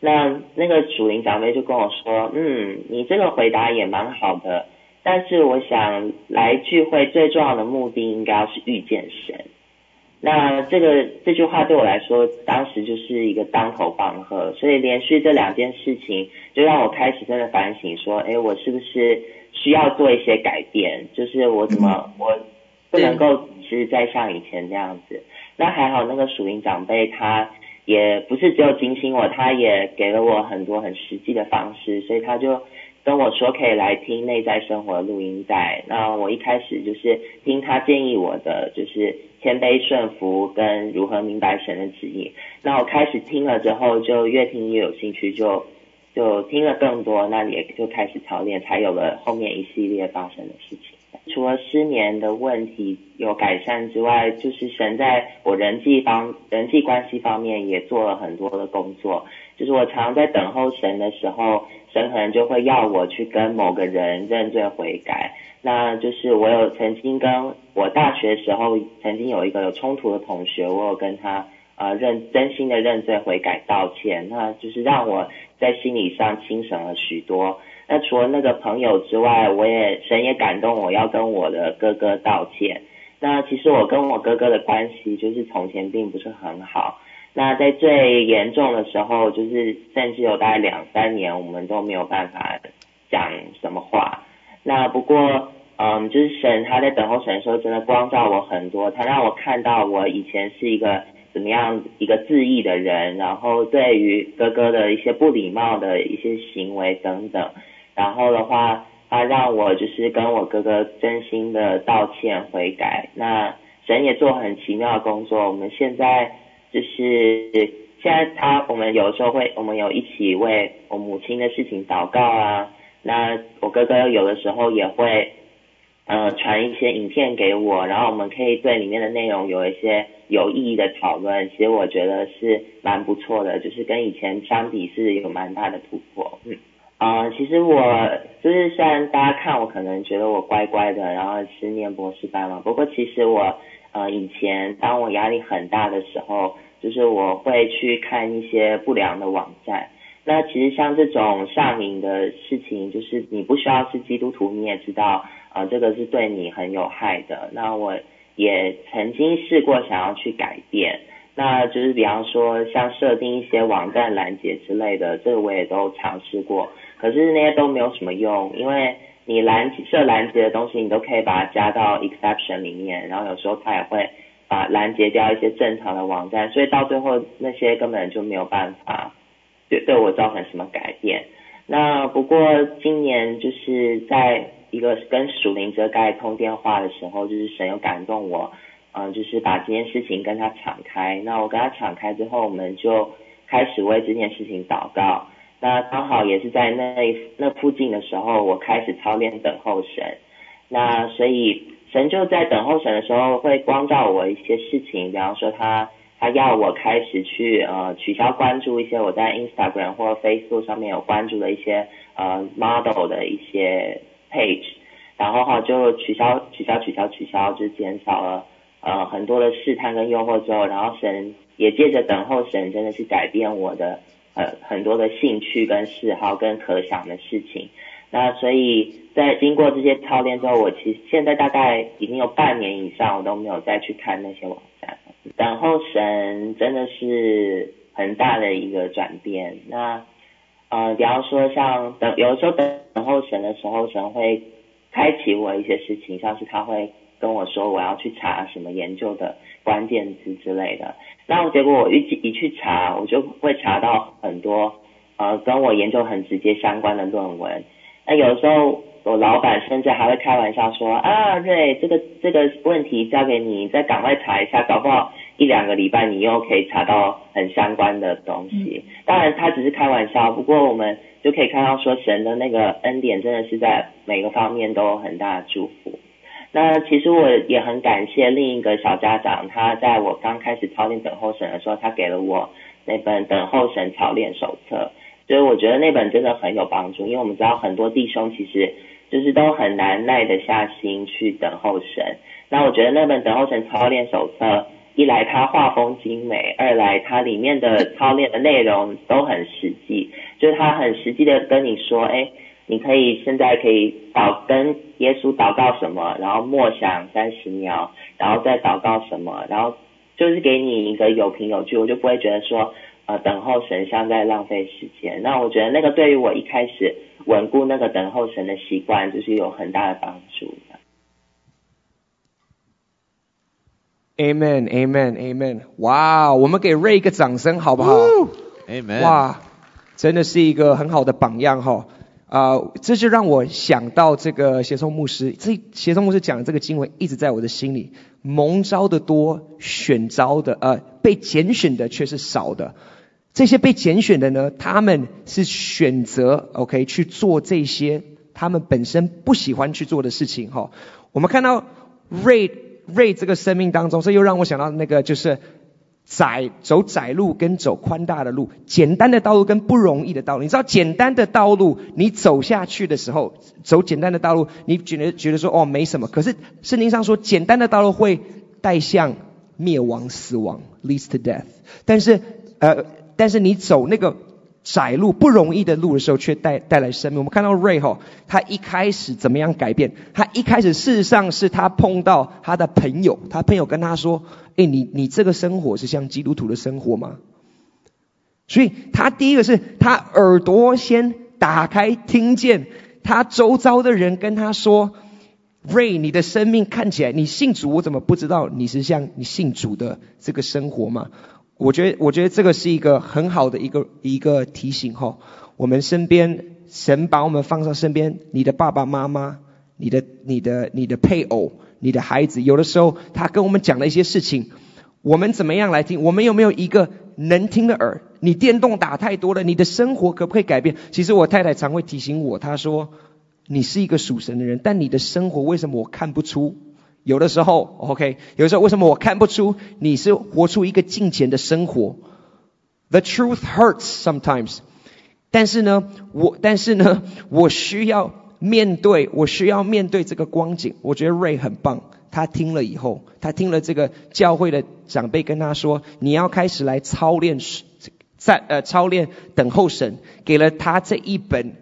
那那个属灵长辈就跟我说，嗯，你这个回答也蛮好的。但是我想来聚会最重要的目的应该是遇见神。那这个这句话对我来说，当时就是一个当头棒喝，所以连续这两件事情，就让我开始真的反省，说，哎，我是不是需要做一些改变？就是我怎么我不能够只是再像以前那样子？那还好，那个属灵长辈他也不是只有警醒我，他也给了我很多很实际的方式，所以他就。跟我说可以来听内在生活录音带，那我一开始就是听他建议我的，就是谦卑顺服跟如何明白神的旨意。那我开始听了之后，就越听越有兴趣，就就听了更多，那也就开始操练，才有了后面一系列发生的事情。除了失眠的问题有改善之外，就是神在我人际方人际关系方面也做了很多的工作。就是我常在等候神的时候，神可能就会要我去跟某个人认罪悔改。那就是我有曾经跟我大学时候曾经有一个有冲突的同学，我有跟他呃认真心的认罪悔改道歉，那就是让我在心理上轻省了许多。那除了那个朋友之外，我也神也感动我要跟我的哥哥道歉。那其实我跟我哥哥的关系就是从前并不是很好。那在最严重的时候，就是甚至有大概两三年，我们都没有办法讲什么话。那不过，嗯，就是神他在等候神的时候，真的光照我很多。他让我看到我以前是一个怎么样一个自义的人，然后对于哥哥的一些不礼貌的一些行为等等。然后的话，他让我就是跟我哥哥真心的道歉悔改。那神也做很奇妙的工作。我们现在。就是现在，他我们有时候会，我们有一起为我母亲的事情祷告啊。那我哥哥有的时候也会，呃，传一些影片给我，然后我们可以对里面的内容有一些有意义的讨论。其实我觉得是蛮不错的，就是跟以前相比是有蛮大的突破。嗯，啊，其实我就是虽然大家看我可能觉得我乖乖的，然后是念博士班嘛，不过其实我呃以前当我压力很大的时候。就是我会去看一些不良的网站，那其实像这种上瘾的事情，就是你不需要是基督徒，你也知道，啊，这个是对你很有害的。那我也曾经试过想要去改变，那就是比方说像设定一些网站拦截之类的，这个我也都尝试过，可是那些都没有什么用，因为你拦设拦截的东西，你都可以把它加到 exception 里面，然后有时候它也会。把拦截掉一些正常的网站，所以到最后那些根本就没有办法对对我造成什么改变。那不过今年就是在一个跟属灵遮盖通电话的时候，就是神有感动我，嗯，就是把这件事情跟他敞开。那我跟他敞开之后，我们就开始为这件事情祷告。那刚好也是在那那附近的时候，我开始操练等候神。那所以。神就在等候神的时候会光照我一些事情，比方说他他要我开始去呃取消关注一些我在 Instagram 或 Facebook 上面有关注的一些呃 model 的一些 page，然后哈就取消取消取消取消，就减少了呃很多的试探跟诱惑之后，然后神也借着等候神真的是改变我的呃很多的兴趣跟嗜好跟可想的事情。那所以，在经过这些操练之后，我其实现在大概已经有半年以上，我都没有再去看那些网站。等候神真的是很大的一个转变。那呃，比方说像等有时候等候神的时候，神会开启我一些事情，像是他会跟我说我要去查什么研究的关键词之类的。那结果我一一去查，我就会查到很多呃跟我研究很直接相关的论文。那有时候，我老板甚至还会开玩笑说啊，瑞，这个这个问题交给你，再赶快查一下，搞不好一两个礼拜你又可以查到很相关的东西。当然他只是开玩笑，不过我们就可以看到说神的那个恩典真的是在每个方面都有很大的祝福。那其实我也很感谢另一个小家长，他在我刚开始操练等候神的时候，他给了我那本等候神操练手册。所以我觉得那本真的很有帮助，因为我们知道很多弟兄其实就是都很难耐得下心去等候神。那我觉得那本等候神操练手册，一来它画风精美，二来它里面的操练的内容都很实际，就是它很实际的跟你说，哎，你可以现在可以祷跟耶稣祷告什么，然后默想三十秒，然后再祷告什么，然后就是给你一个有凭有据，我就不会觉得说呃等候神像在浪费时间。那我觉得那个对于我一开始稳固那个等候神的习惯，就是有很大的帮助。Amen, Amen, Amen！哇，我们给瑞一个掌声好不好？Amen！哇，真的是一个很好的榜样哈。啊，这就让我想到这个协同牧师，这协同牧师讲的这个经文一直在我的心里。蒙招的多，选招的呃被拣选的却是少的。这些被拣选的呢，他们是选择 OK 去做这些他们本身不喜欢去做的事情哈。我们看到瑞。瑞这个生命当中，这又让我想到那个就是窄走窄路跟走宽大的路，简单的道路跟不容易的道路。你知道简单的道路，你走下去的时候，走简单的道路，你觉得觉得说哦没什么。可是圣经上说，简单的道路会带向灭亡、死亡，leads to death。但是呃，但是你走那个。窄路不容易的路的时候，却带带来生命。我们看到瑞吼，他一开始怎么样改变？他一开始事实上是他碰到他的朋友，他朋友跟他说：“哎，你你这个生活是像基督徒的生活吗？”所以他第一个是他耳朵先打开，听见他周遭的人跟他说：“瑞，你的生命看起来，你信主，我怎么不知道你是像你信主的这个生活吗？”我觉得，我觉得这个是一个很好的一个一个提醒哈。我们身边，神把我们放在身边，你的爸爸妈妈，你的、你的、你的配偶，你的孩子，有的时候他跟我们讲了一些事情，我们怎么样来听？我们有没有一个能听的耳？你电动打太多了，你的生活可不可以改变？其实我太太常会提醒我，她说：“你是一个属神的人，但你的生活为什么我看不出？”有的时候，OK，有的时候为什么我看不出你是活出一个金钱的生活？The truth hurts sometimes。但是呢，我但是呢，我需要面对，我需要面对这个光景。我觉得 Ray 很棒，他听了以后，他听了这个教会的长辈跟他说，你要开始来操练，在呃操练等候神，给了他这一本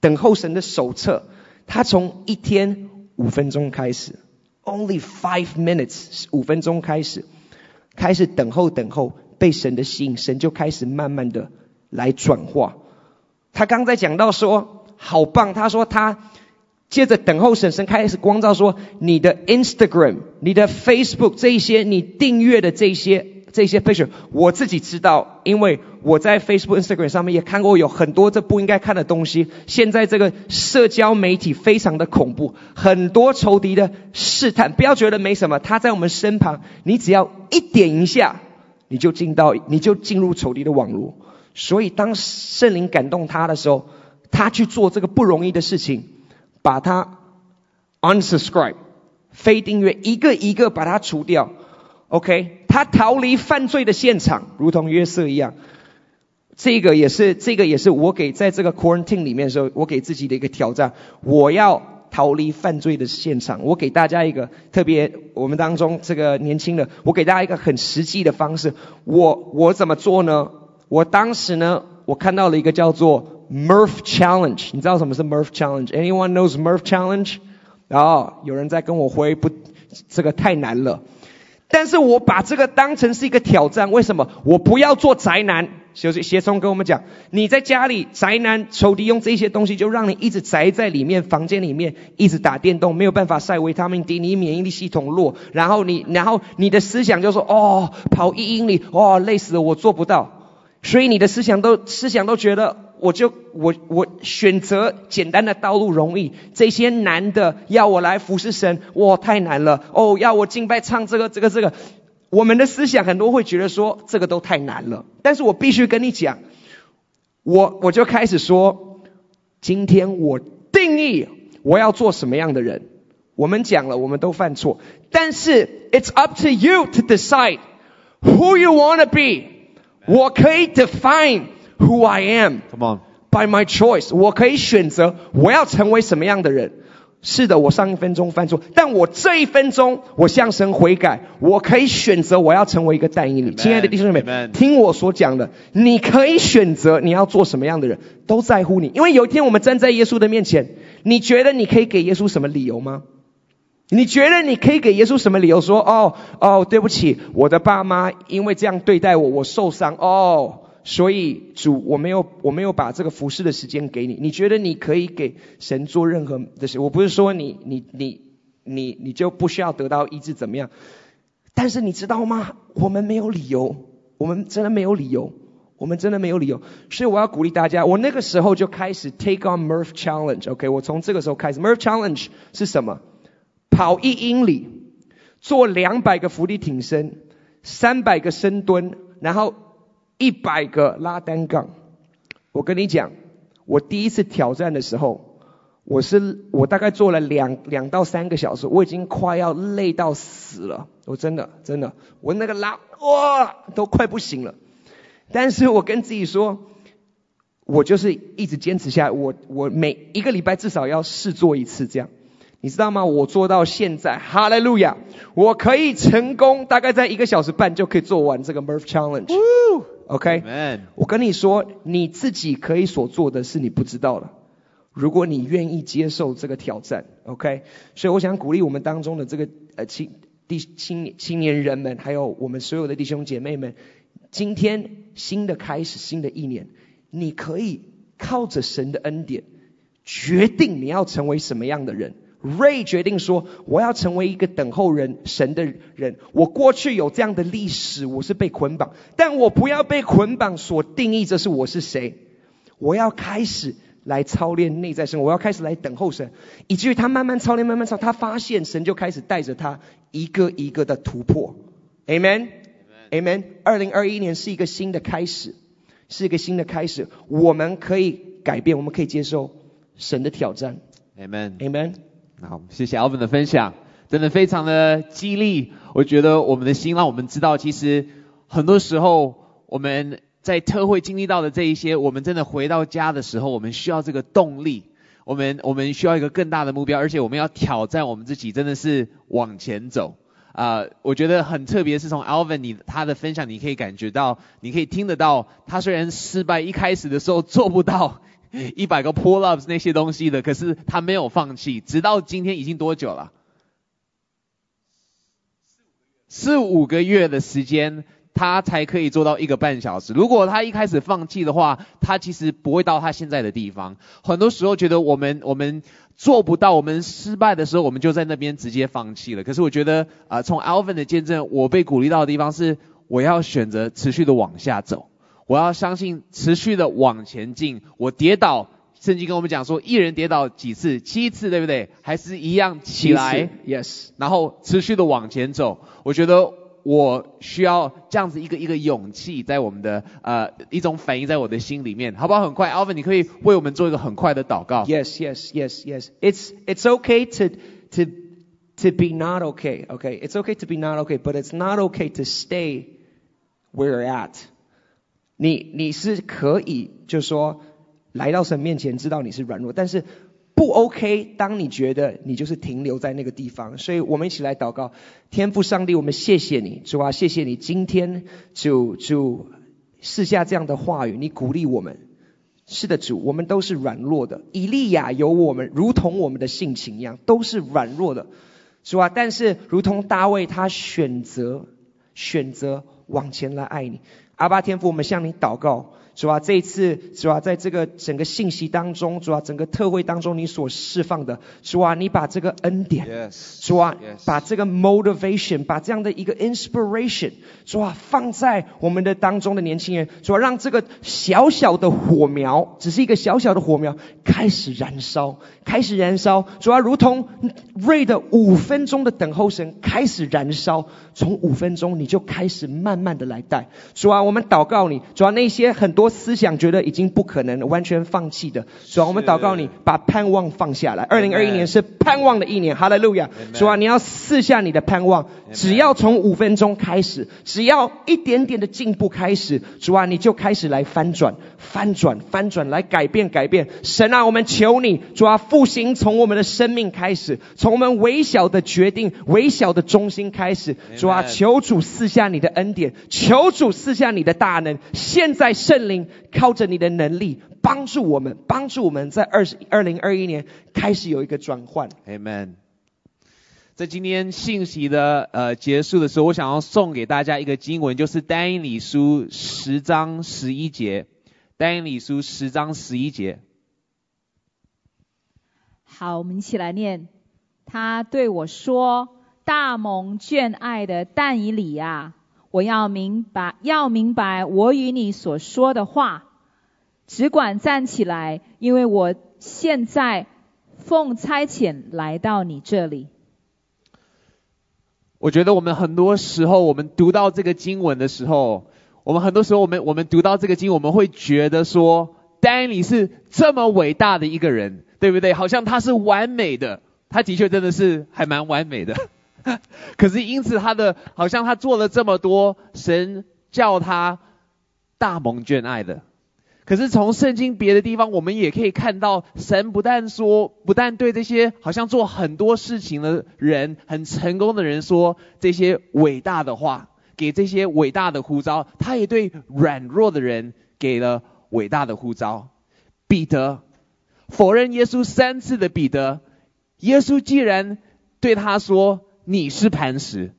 等候神的手册。他从一天五分钟开始。Only five minutes，五分钟开始，开始等候等候，被神的吸引，神就开始慢慢的来转化。他刚才讲到说，好棒，他说他接着等候神，神开始光照说，你的 Instagram、你的 Facebook 这一些，你订阅的这些。这些 picture 我自己知道，因为我在 Facebook、Instagram 上面也看过有很多这不应该看的东西。现在这个社交媒体非常的恐怖，很多仇敌的试探，不要觉得没什么，他在我们身旁，你只要一点一下，你就进到，你就进入仇敌的网络。所以当圣灵感动他的时候，他去做这个不容易的事情，把他 unsubscribe 非订阅一个一个把它除掉。OK，他逃离犯罪的现场，如同约瑟一样。这个也是，这个也是我给在这个 quarantine 里面的时候，我给自己的一个挑战。我要逃离犯罪的现场。我给大家一个特别，我们当中这个年轻的，我给大家一个很实际的方式。我我怎么做呢？我当时呢，我看到了一个叫做 Murph Challenge。你知道什么是 Murph Challenge？Anyone knows Murph Challenge？然后有人在跟我回不，这个太难了。但是我把这个当成是一个挑战，为什么？我不要做宅男。就是协松跟我们讲，你在家里宅男，仇敌用这些东西就让你一直宅在里面，房间里面一直打电动，没有办法晒维他命 D，你免疫力系统弱，然后你，然后你的思想就说，哦，跑一英里，哦，累死了，我做不到。所以你的思想都思想都觉得，我就我我选择简单的道路容易，这些难的要我来服侍神，哇太难了。哦，要我敬拜唱这个这个这个，我们的思想很多会觉得说这个都太难了，但是我必须跟你讲，我我就开始说，今天我定义我要做什么样的人，我们讲了我们都犯错，但是 it's up to you to decide who you wanna be。我可以 define who I am Come on by my choice。我可以选择我要成为什么样的人。是的，我上一分钟犯错，但我这一分钟我向神悔改。我可以选择我要成为一个代言人。亲爱的弟兄姊妹，听我所讲的，你可以选择你要做什么样的人，都在乎你。因为有一天我们站在耶稣的面前，你觉得你可以给耶稣什么理由吗？你觉得你可以给耶稣什么理由说，哦哦，对不起，我的爸妈因为这样对待我，我受伤，哦，所以主我没有我没有把这个服侍的时间给你。你觉得你可以给神做任何的事？我不是说你你你你你就不需要得到医治怎么样？但是你知道吗？我们没有理由，我们真的没有理由，我们真的没有理由。所以我要鼓励大家，我那个时候就开始 take on Murph Challenge。OK，我从这个时候开始，Murph Challenge 是什么？跑一英里，做两百个伏地挺身，三百个深蹲，然后一百个拉单杠。我跟你讲，我第一次挑战的时候，我是我大概做了两两到三个小时，我已经快要累到死了。我真的真的，我那个拉哇都快不行了。但是我跟自己说，我就是一直坚持下来。我我每一个礼拜至少要试做一次这样。你知道吗？我做到现在，哈利路亚！我可以成功，大概在一个小时半就可以做完这个 Murph Challenge。OK，我跟你说，你自己可以所做的是你不知道的。如果你愿意接受这个挑战，OK，所以我想鼓励我们当中的这个呃青弟青青年人们，还有我们所有的弟兄姐妹们，今天新的开始，新的一年，你可以靠着神的恩典，决定你要成为什么样的人。Ray 决定说：“我要成为一个等候人神的人。我过去有这样的历史，我是被捆绑，但我不要被捆绑所定义，这是我是谁。我要开始来操练内在生活，我要开始来等候神，以至于他慢慢操练，慢慢操，他发现神就开始带着他一个一个的突破。Amen，Amen。二零二一年是一个新的开始，是一个新的开始。我们可以改变，我们可以接受神的挑战。Amen，Amen。”好，谢谢 Alvin 的分享，真的非常的激励。我觉得我们的心让我们知道，其实很多时候我们在特会经历到的这一些，我们真的回到家的时候，我们需要这个动力，我们我们需要一个更大的目标，而且我们要挑战我们自己，真的是往前走。啊，我觉得很特别，是从 Alvin 你他的分享，你可以感觉到，你可以听得到，他虽然失败，一开始的时候做不到。一百个 pull ups 那些东西的，可是他没有放弃，直到今天已经多久了？四五个月的时间，他才可以做到一个半小时。如果他一开始放弃的话，他其实不会到他现在的地方。很多时候觉得我们我们做不到，我们失败的时候，我们就在那边直接放弃了。可是我觉得啊，从 Alvin 的见证，我被鼓励到的地方是，我要选择持续的往下走。我要相信，持续的往前进。我跌倒，圣经跟我们讲说，一人跌倒几次，七次，对不对？还是一样起来，yes。然后持续的往前走。我觉得我需要这样子一个一个勇气，在我们的呃一种反应在我的心里面，好不好？很快，Alvin，你可以为我们做一个很快的祷告。Yes, yes, yes, yes. It's it's okay to to to be not okay. Okay, it's okay to be not okay, but it's not okay to stay where you're at. 你你是可以，就说来到神面前，知道你是软弱，但是不 OK。当你觉得你就是停留在那个地方，所以我们一起来祷告，天父上帝，我们谢谢你，主啊，谢谢你今天就就试下这样的话语，你鼓励我们。是的，主，我们都是软弱的。以利亚有我们，如同我们的性情一样，都是软弱的，主啊。但是如同大卫，他选择选择往前来爱你。阿巴天父，我们向你祷告。主啊，这一次主啊，在这个整个信息当中，主啊，整个特会当中，你所释放的，主啊，你把这个恩典，主啊，把这个 motivation，把这样的一个 inspiration，主啊，放在我们的当中的年轻人，主啊，让这个小小的火苗，只是一个小小的火苗，开始燃烧，开始燃烧，主啊，如同瑞的五分钟的等候神开始燃烧，从五分钟你就开始慢慢的来带，主啊，我们祷告你，主啊，那些很多。思想觉得已经不可能完全放弃的，主啊，我们祷告你把盼望放下来。二零二一年是盼望的一年，哈利路亚！主啊，你要试下你的盼望，只要从五分钟开始，只要一点点的进步开始，主啊，你就开始来翻转、翻转、翻转，来改变、改变。神啊，我们求你，主啊，复兴从我们的生命开始，从我们微小的决定、微小的中心开始。主啊，求主赐下你的恩典，求主赐下你的大能。现在圣灵。靠着你的能力帮助我们，帮助我们在二十二零二一年开始有一个转换。Amen。在今天信息的呃结束的时候，我想要送给大家一个经文，就是但以理书十章十一节。但以理书十章十一节。好，我们一起来念。他对我说：“大蒙眷爱的但以理啊，我要明白，要明白我与你所说的话，只管站起来，因为我现在奉差遣来到你这里。”我觉得我们很多时候，我们读到这个经文的时候，我们很多时候，我们我们读到这个经，我们会觉得说，丹尼是这么伟大的一个人，对不对？好像他是完美的，他的确真的是还蛮完美的。[LAUGHS] 可是因此他的，好像他做了这么多，神叫他大蒙眷爱的。可是从圣经别的地方，我们也可以看到，神不但说，不但对这些好像做很多事情的人、很成功的人说这些伟大的话，给这些伟大的呼召，他也对软弱的人给了伟大的呼召。彼得否认耶稣三次的彼得，耶稣既然对他说你是磐石，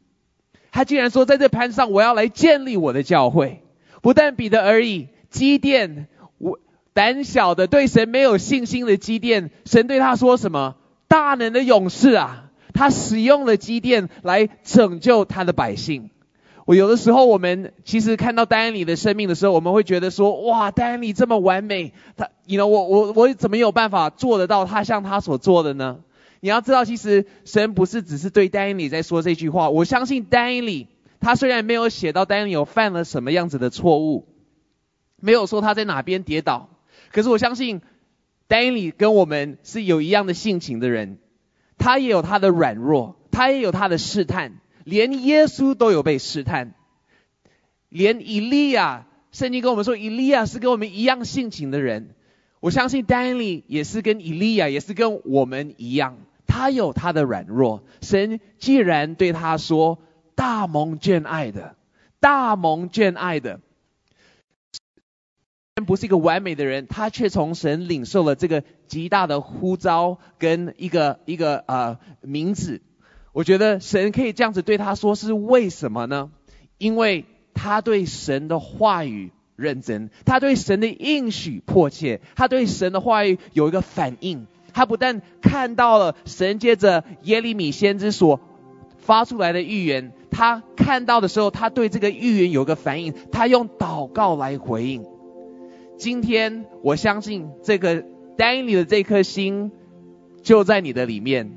他竟然说在这磐石上我要来建立我的教会。不但彼得而已，基甸。胆小的对神没有信心的基甸，神对他说什么？大能的勇士啊！他使用了基甸来拯救他的百姓。我有的时候，我们其实看到丹尼的生命的时候，我们会觉得说：哇，丹尼这么完美，他，你呢？我我我怎么有办法做得到他像他所做的呢？你要知道，其实神不是只是对丹尼在说这句话。我相信丹尼，他虽然没有写到丹尼有犯了什么样子的错误，没有说他在哪边跌倒。可是我相信，Danny 跟我们是有一样的性情的人，他也有他的软弱，他也有他的试探，连耶稣都有被试探，连以利亚，圣经跟我们说，以利亚是跟我们一样性情的人。我相信 Danny 也是跟以利亚，也是跟我们一样，他有他的软弱。神既然对他说，大蒙眷爱的，大蒙眷爱的。不是一个完美的人，他却从神领受了这个极大的呼召跟一个一个呃名字。我觉得神可以这样子对他说，是为什么呢？因为他对神的话语认真，他对神的应许迫切，他对神的话语有一个反应。他不但看到了神借着耶利米先知所发出来的预言，他看到的时候，他对这个预言有个反应，他用祷告来回应。今天我相信这个 Dani 的这颗心就在你的里面。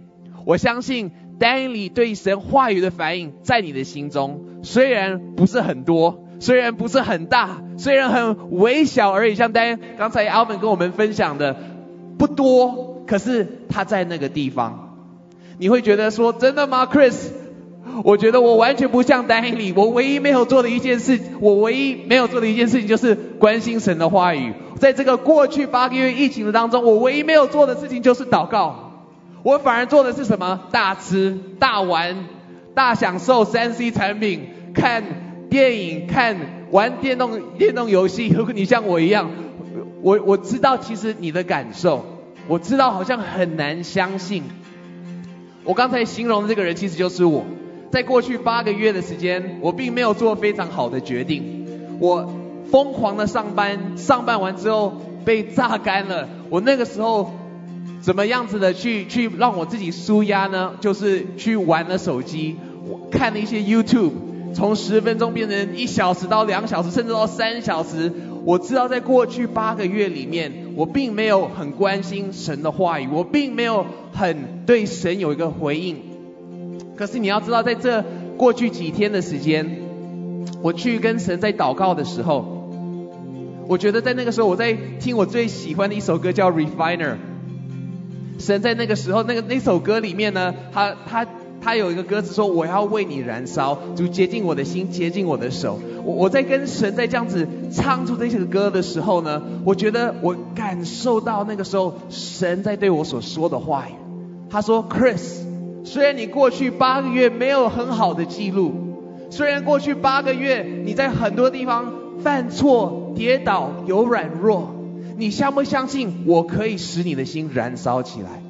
我相信 Dani 对神话语的反应在你的心中，虽然不是很多，虽然不是很大，虽然很微小而已。像 Dan 刚才 Alvin 跟我们分享的不多，可是他在那个地方，你会觉得说真的吗，Chris？我觉得我完全不像丹尼，我唯一没有做的一件事，我唯一没有做的一件事情就是关心神的话语。在这个过去八个月疫情的当中，我唯一没有做的事情就是祷告。我反而做的是什么？大吃大玩，大享受三 C 产品，看电影，看玩电动电动游戏。如果你像我一样，我我知道其实你的感受，我知道好像很难相信。我刚才形容的这个人其实就是我。在过去八个月的时间，我并没有做非常好的决定。我疯狂的上班，上班完之后被榨干了。我那个时候怎么样子的去去让我自己舒压呢？就是去玩了手机，看了一些 YouTube，从十分钟变成一小时到两小时，甚至到三小时。我知道在过去八个月里面，我并没有很关心神的话语，我并没有很对神有一个回应。可是你要知道，在这过去几天的时间，我去跟神在祷告的时候，我觉得在那个时候我在听我最喜欢的一首歌叫《Refiner》。神在那个时候，那个那首歌里面呢，他他他有一个歌词说：“我要为你燃烧，就接近我的心，接近我的手。”我我在跟神在这样子唱出这首歌的时候呢，我觉得我感受到那个时候神在对我所说的话语。他说：“Chris。”虽然你过去八个月没有很好的记录，虽然过去八个月你在很多地方犯错、跌倒、有软弱，你相不相信我可以使你的心燃烧起来？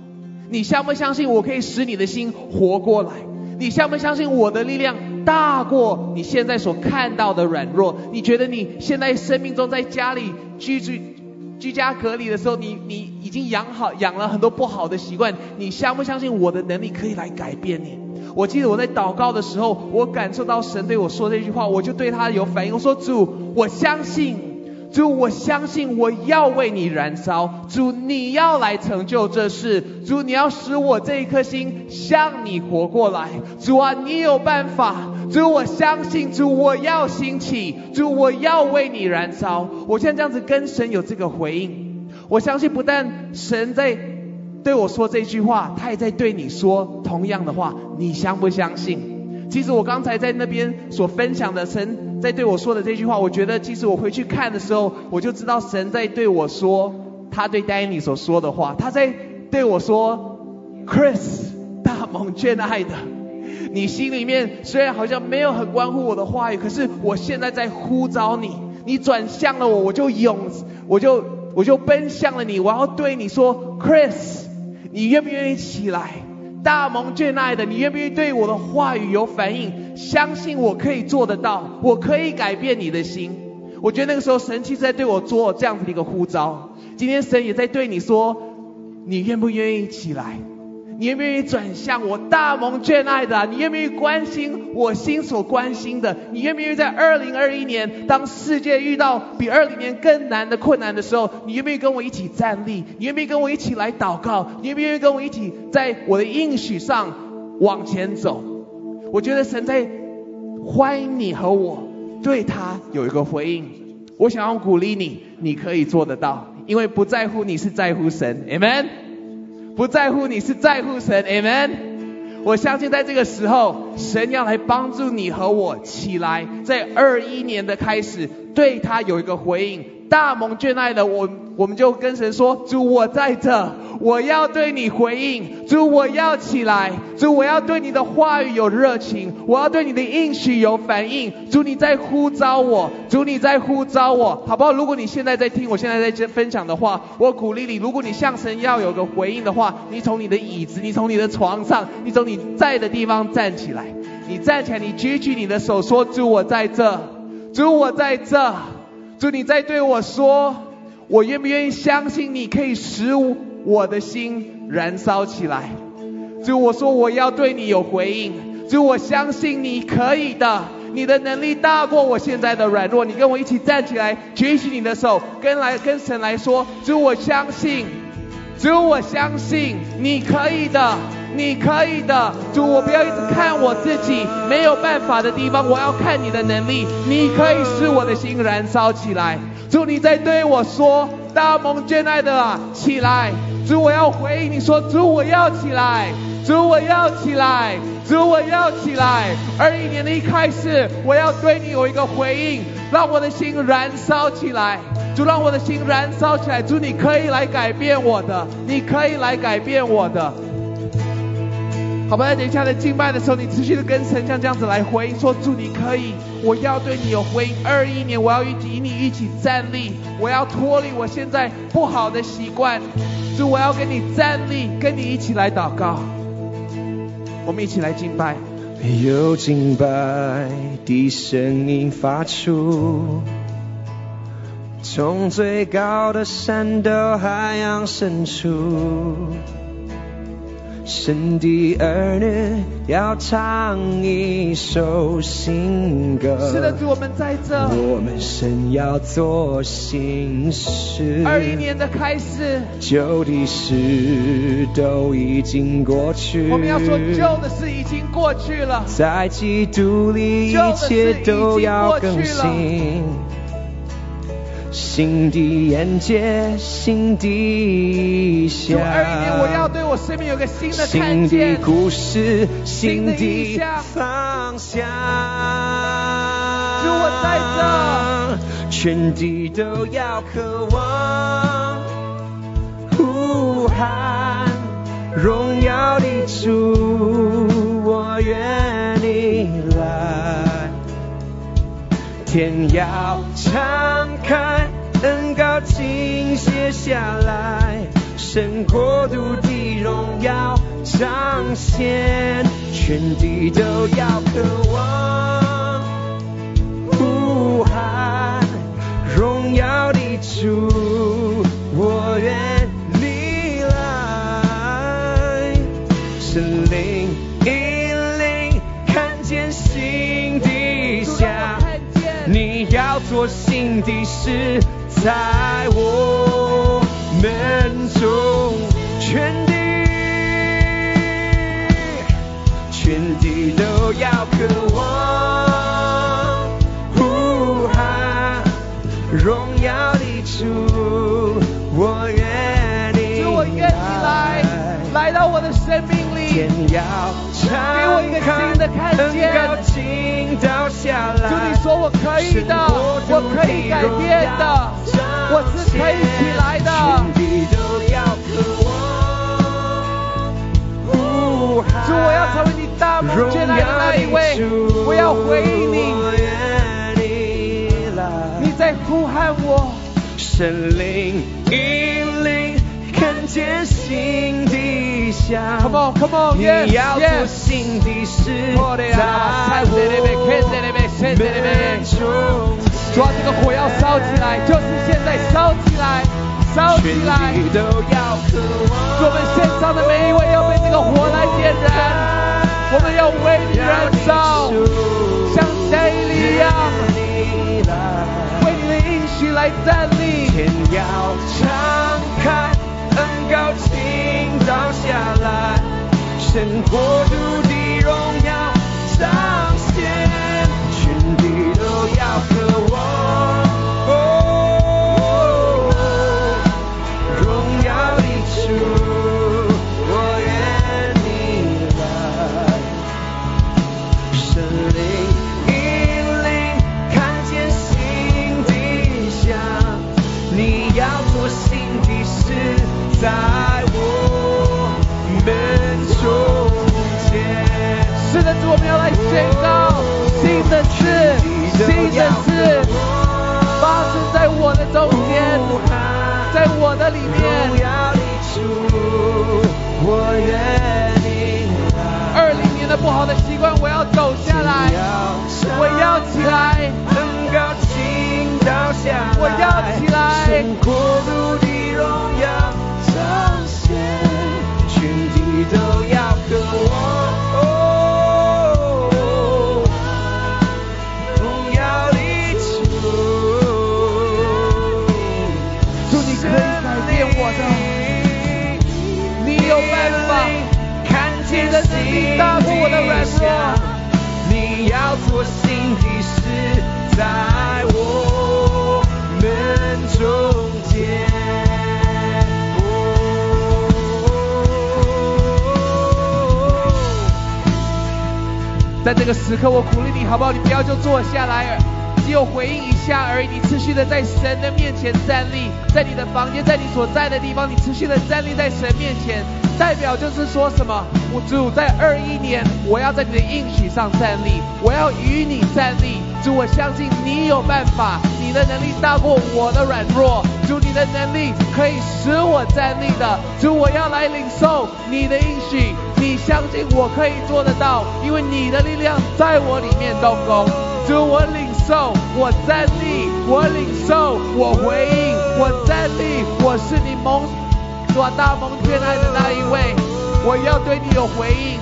你相不相信我可以使你的心活过来？你相不相信我的力量大过你现在所看到的软弱？你觉得你现在生命中在家里居住？居家隔离的时候，你你已经养好养了很多不好的习惯，你相不相信我的能力可以来改变你？我记得我在祷告的时候，我感受到神对我说这句话，我就对他有反应，我说主，我相信，主，我相信我要为你燃烧，主，你要来成就这事，主，你要使我这一颗心向你活过来，主啊，你有办法。主，我相信主，我要兴起，主，我要为你燃烧。我现在这样子跟神有这个回应，我相信不但神在对我说这句话，他也在对你说同样的话。你相不相信？其实我刚才在那边所分享的神在对我说的这句话，我觉得其实我回去看的时候，我就知道神在对我说他对 Danny 所说的话，他在对我说，Chris，大蒙眷爱的。你心里面虽然好像没有很关乎我的话语，可是我现在在呼召你，你转向了我，我就涌，我就我就奔向了你，我要对你说，Chris，你愿不愿意起来？大蒙眷爱的，你愿不愿意对我的话语有反应？相信我可以做得到，我可以改变你的心。我觉得那个时候神其实在对我做这样子的一个呼召，今天神也在对你说，你愿不愿意起来？你愿不愿意转向我大蒙眷爱的？你愿不愿意关心我心所关心的？你愿不愿意在二零二一年，当世界遇到比二零年更难的困难的时候，你愿不愿意跟我一起站立？你愿不愿意跟我一起来祷告？你愿不愿意跟我一起在我的应许上往前走？我觉得神在欢迎你和我对他有一个回应。我想要鼓励你，你可以做得到，因为不在乎你是在乎神，Amen。不在乎你是在乎神，Amen。我相信在这个时候，神要来帮助你和我起来，在二一年的开始，对他有一个回应。大蒙眷爱的我，我们就跟神说：主，我在这。我要对你回应，主，我要起来，主，我要对你的话语有热情，我要对你的应许有反应，主，你在呼召我，主，你在呼召我，好不好？如果你现在在听，我现在在这分享的话，我鼓励你，如果你向神要有个回应的话，你从你的椅子，你从你的床上，你从你在的地方站起来，你站起来，你举起你的手，说，主，我在这，主，我在这，主，你在对我说，我愿不愿意相信你可以使我。的心燃烧起来，主，我说我要对你有回应，主，我相信你可以的，你的能力大过我现在的软弱，你跟我一起站起来，举起你的手，跟来跟神来说，主，我相信，主，我相信你可以的，你可以的，主，我不要一直看我自己没有办法的地方，我要看你的能力，你可以使我的心燃烧起来，主，你在对我说，大蒙眷爱的啊，起来。主，我要回应你说，主，我要起来，主，我要起来，主，我要起来。二一年的一开始，我要对你有一个回应，让我的心燃烧起来。主，让我的心燃烧起来。主，你可以来改变我的，你可以来改变我的。好吧，等一下在敬拜的时候，你持续的跟神像这样子来回应，说主你可以，我要对你有回应。二一年，我要与你一起站立，我要脱离我现在不好的习惯。主，我要跟你站立，跟你一起来祷告。我们一起来敬拜。有敬拜的声音发出，从最高的山到海洋深处。神的儿女要唱一首新歌。是的，主，我们在这。我们神要做新事。二一年的开始。旧的事都已经过去。我们要说旧的事已经过去了。在基督里一切都要更新。新的眼界，新的想。二一年，我要对我生命有个新的看见。新的故事，新的方向。就我在这，全地都要渴望呼喊荣耀的主，我愿天要敞开。恩高倾泻下来，神国度的荣耀彰显，全地都要渴望呼喊荣耀的主，要做新的事，在我们中，全地，全地都要渴望呼喊荣耀。要给我一个新的看见很高倾倒下来。主，你说我可以的，我可以改变的，我是可以起来的。主，我要成为你大蒙眷爱的那一位，我要回应你，你来。你在呼喊我。神灵引领，看见新的想。Come on, come on, yes, 你要做.新的事，在我看得嘞呗们中主啊，这个火要烧起来，就是现在烧起来，烧全起来。地都要渴望。我们线上的每一位要被这个火来点燃，我们要为你燃烧，像谁一样。为你的应许来站立。天要敞开，恩高倾倒下来，神国度的荣耀彰显，全地都要渴望。我们要来宣告新的事，新的事发生在我的中间，在我的里荣面。二零年的不好的习惯，我要走下来，我要起来。很高兴倒下来，我要起来神国度的荣耀彰显，全地都要渴望。有办法。看见的能力大过我的软弱你要做新的事，在我们中间。在这个时刻，我鼓励你，好不好？你不要就坐下来，只有回应一下而已。你持续的在神的面前站立，在你的房间，在你所在的地方，你持续的站立在神面前，代表就是说什么？我主在二一年，我要在你的应许上站立，我要与你站立。主，我相信你有办法，你的能力大过我的软弱。主，你的能力可以使我站立的。主，我要来领受你的应许，你相信我可以做得到，因为你的力量在我里面动工。主，我领受，我站立，我领受，我回应，我站立，我是你蒙所大蒙眷爱的那一位，我要对你有回应。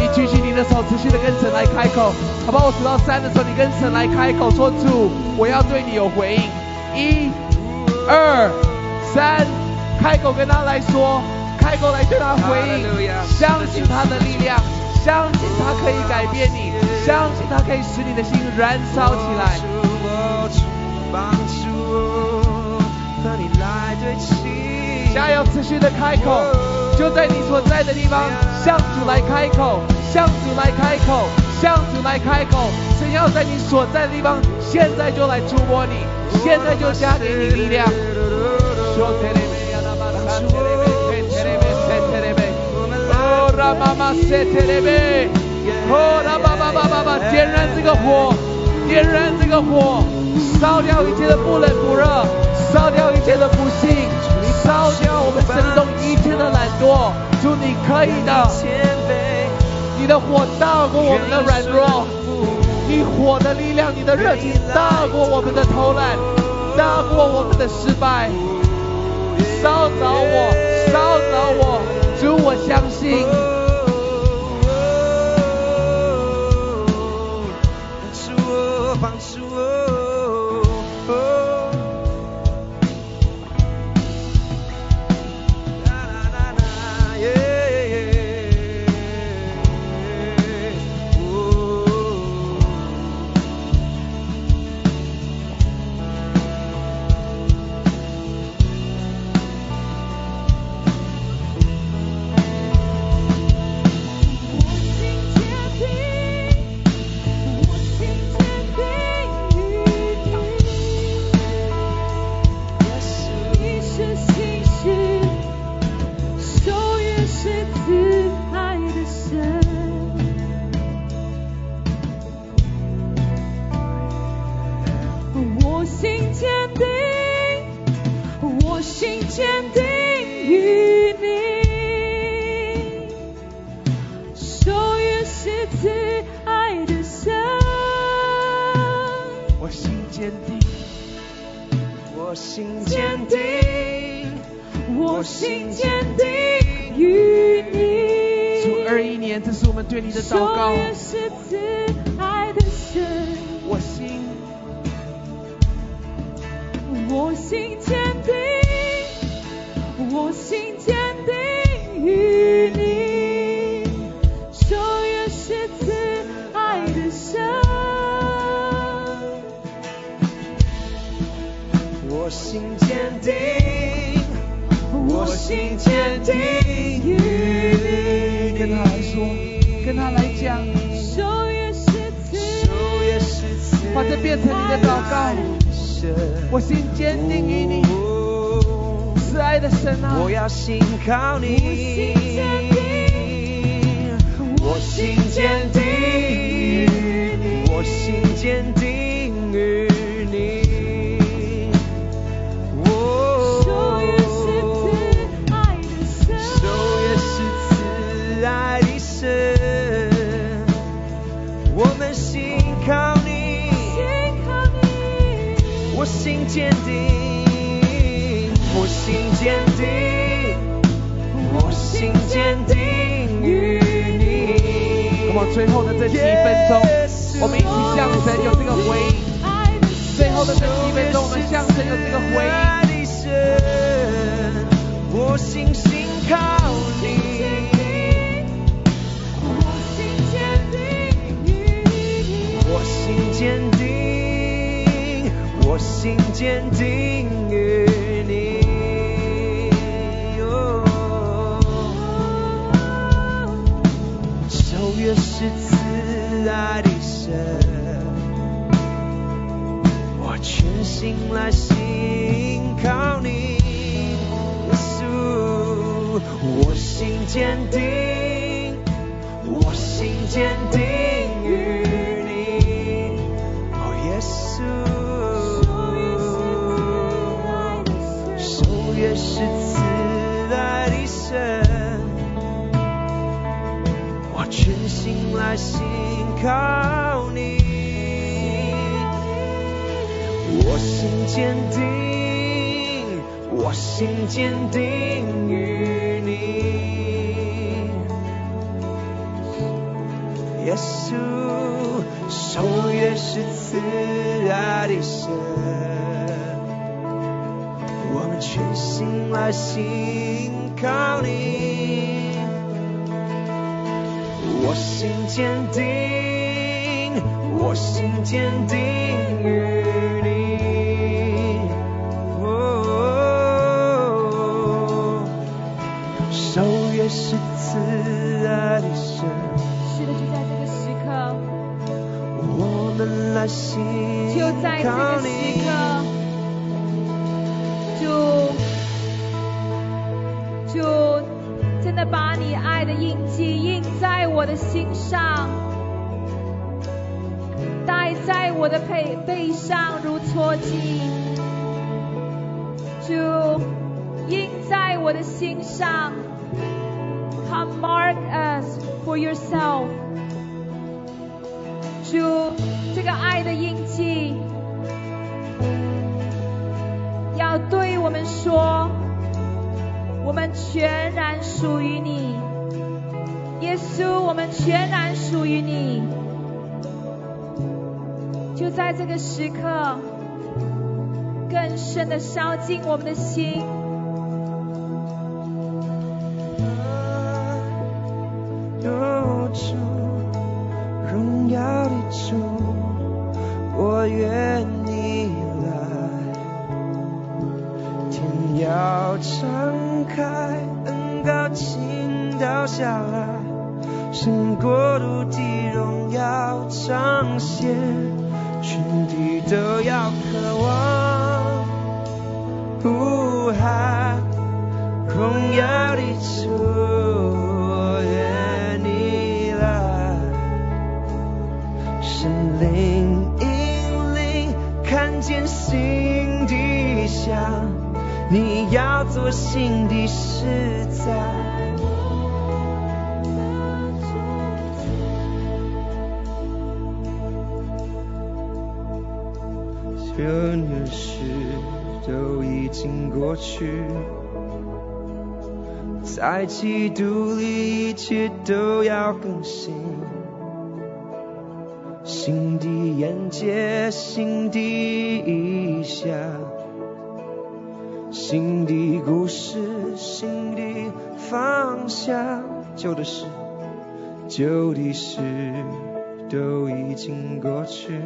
你举起你的手，持续的跟神来开口，好不好？我数到三的时候，你跟神来开口说：主，我要对你有回应。一、二、三，开口跟他来说，开口来对他回应，相信他的力量，相信他可以改变你，相信他可以使你的心燃烧起来。帮助我和你来对齐。加油，持续的开口，就在你所在的地方，向主来开口，向主来开口，向主来开口。神要在你所在的地方，现在就来触摸你，现在就加给你力量。哦，让妈妈哦，让爸爸爸爸爸点燃这个火，点燃这个火，烧掉一切的不冷不热，烧掉一切的不幸，烧掉我们生命中一主你可以的，你的火大过我们的软弱，你火的力量，你的热情大过我们的偷懒，大过我们的失败。烧着我，烧着我，主我相信。帮助我心坚定，我心坚定与你。主二一年，这是我们对你的祷告守。约是慈爱的神。我心，我心坚定，我心坚我心坚定，我心坚定于你。跟他来说，跟他来讲，守约是慈守约是慈把这变成你的祷告。我心坚定于你，慈爱的神啊！我要信靠你，我心坚定，我心坚定于你。坚定，我心坚定，我心坚定于你。那么最后的这几分钟，我们一起向神有这个回应。最后的这几分钟，我们向神有这个回应。我心信靠你。我心坚定。我心坚心坚定于你。哦守约是慈爱的神，我全心来信靠你，耶稣，我心坚定，我心坚定心靠你，我心坚定，我心坚定于你。耶稣，守约是慈爱的神，我们全心来信我心坚定，我心坚定与你。哦，守约是慈爱的神。是的，就在这个时刻，我们来信就在这靠个时，刻，把你爱的印记印在我的心上，戴在我的背背上如戳记，就印在我的心上。Come mark us for yourself。主，这个爱的印记全然属于你，耶稣，我们全然属于你。就在这个时刻，更深的烧尽我们的心。基督里，一切都要更新。新的眼界，新的意象，新的故事，新的方向。旧的事，旧的事都已经过去。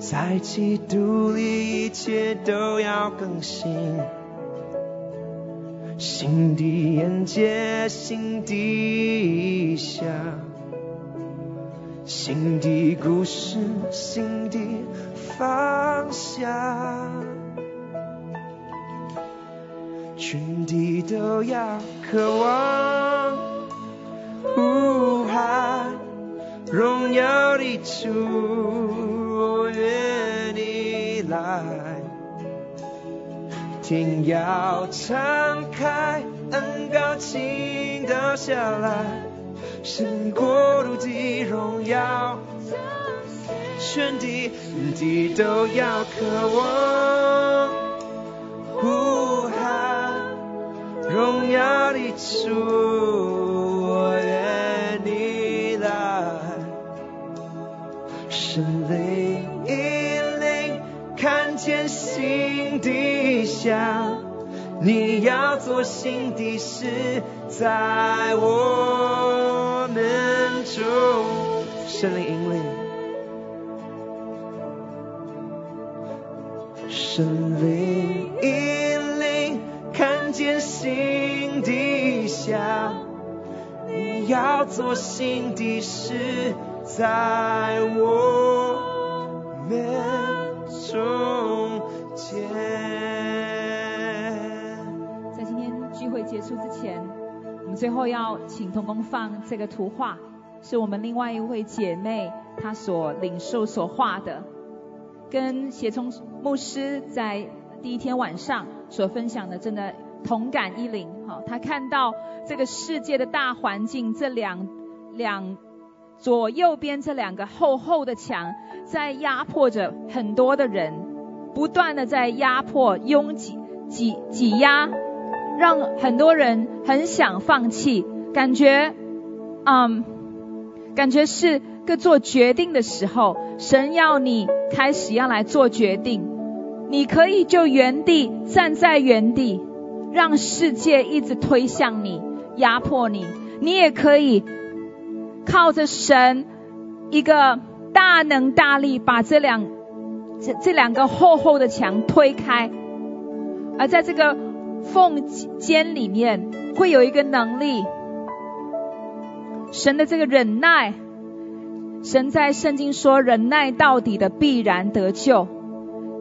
在基督里，一切都要更新。新的眼界，新的意象，新的故事，新的方向，全地都要渴望呼喊荣耀的主，天要敞开，恩高倾倒下来，神国度的荣耀，全地地都要渴望呼喊荣耀的主，我愿你来，神灵引领，看见新的想，你要做新的事，在我们中，神灵引领，神灵引领，看见新的想，你要做新的事，在我们中间。会结束之前，我们最后要请童工放这个图画，是我们另外一位姐妹她所领受所画的，跟协聪牧师在第一天晚上所分享的，真的同感一灵。哈，他看到这个世界的大环境，这两两左右边这两个厚厚的墙，在压迫着很多的人，不断的在压迫、拥挤、挤挤压，让很多人很想放弃，感觉，嗯，感觉是个做决定的时候，神要你开始要来做决定，你可以就原地站在原地，让世界一直推向你，压迫你，你也可以靠着神一个大能大力，把这两这这两个厚厚的墙推开，而在这个缝间里面会有一个能力，神的这个忍耐，神在圣经说忍耐到底的必然得救。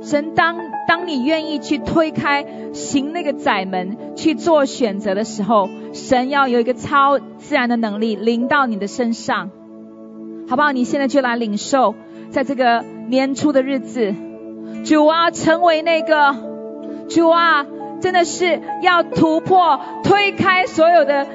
神当当你愿意去推开行那个窄门去做选择的时候，神要有一个超自然的能力临到你的身上，好不好？你现在就来领受，在这个年初的日子，主啊，成为那个主啊，真的是要突破、推开所有的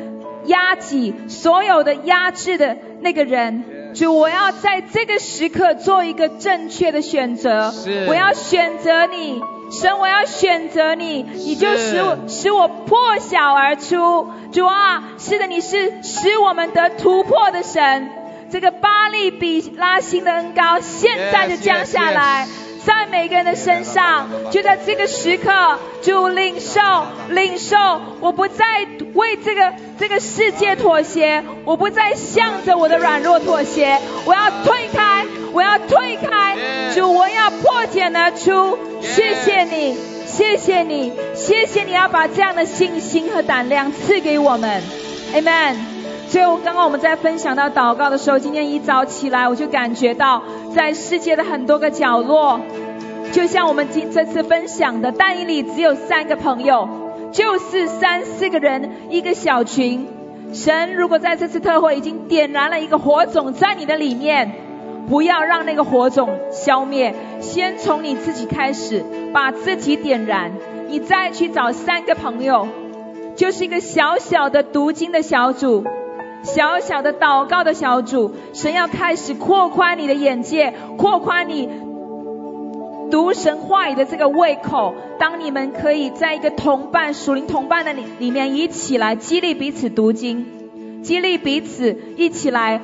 压挤、所有的压制的那个人。主，我要在这个时刻做一个正确的选择。我要选择你，神，我要选择你，你就使我使我破晓而出。主啊，是的，你是使我们得突破的神。这个巴利比拉辛的恩高，现在就降下来。在每个人的身上，就在这个时刻，主领受，领受，我不再为这个这个世界妥协，我不再向着我的软弱妥协，我要退开，我要退开，主，我要破茧而出，谢谢你，谢谢你，谢谢你要把这样的信心和胆量赐给我们，Amen。所以，我刚刚我们在分享到祷告的时候，今天一早起来，我就感觉到，在世界的很多个角落，就像我们今这次分享的，但以里只有三个朋友，就是三四个人一个小群。神如果在这次特会已经点燃了一个火种在你的里面，不要让那个火种消灭，先从你自己开始，把自己点燃，你再去找三个朋友，就是一个小小的读经的小组。小小的祷告的小组，神要开始扩宽你的眼界，扩宽你读神话语的这个胃口。当你们可以在一个同伴、属灵同伴的里里面一起来激励彼此读经，激励彼此一起来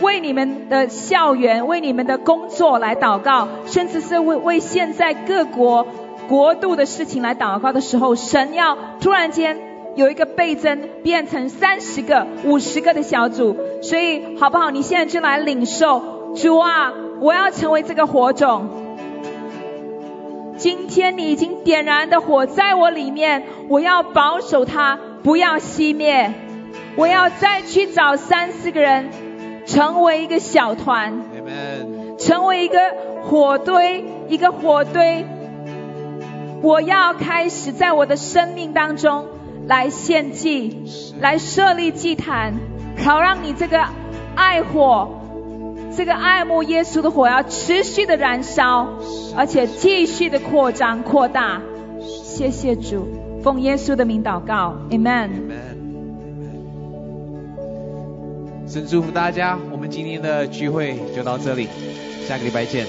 为你们的校园、为你们的工作来祷告，甚至是为为现在各国国度的事情来祷告的时候，神要突然间。有一个倍增，变成三十个、五十个的小组，所以好不好？你现在就来领受，主啊，我要成为这个火种。今天你已经点燃的火在我里面，我要保守它，不要熄灭。我要再去找三四个人，成为一个小团，成为一个火堆，一个火堆。我要开始在我的生命当中。来献祭，来设立祭坛，好让你这个爱火，这个爱慕耶稣的火要持续的燃烧，而且继续的扩张扩大。谢谢主，奉耶稣的名祷告，Amen。神祝福大家，我们今天的聚会就到这里，下个礼拜见。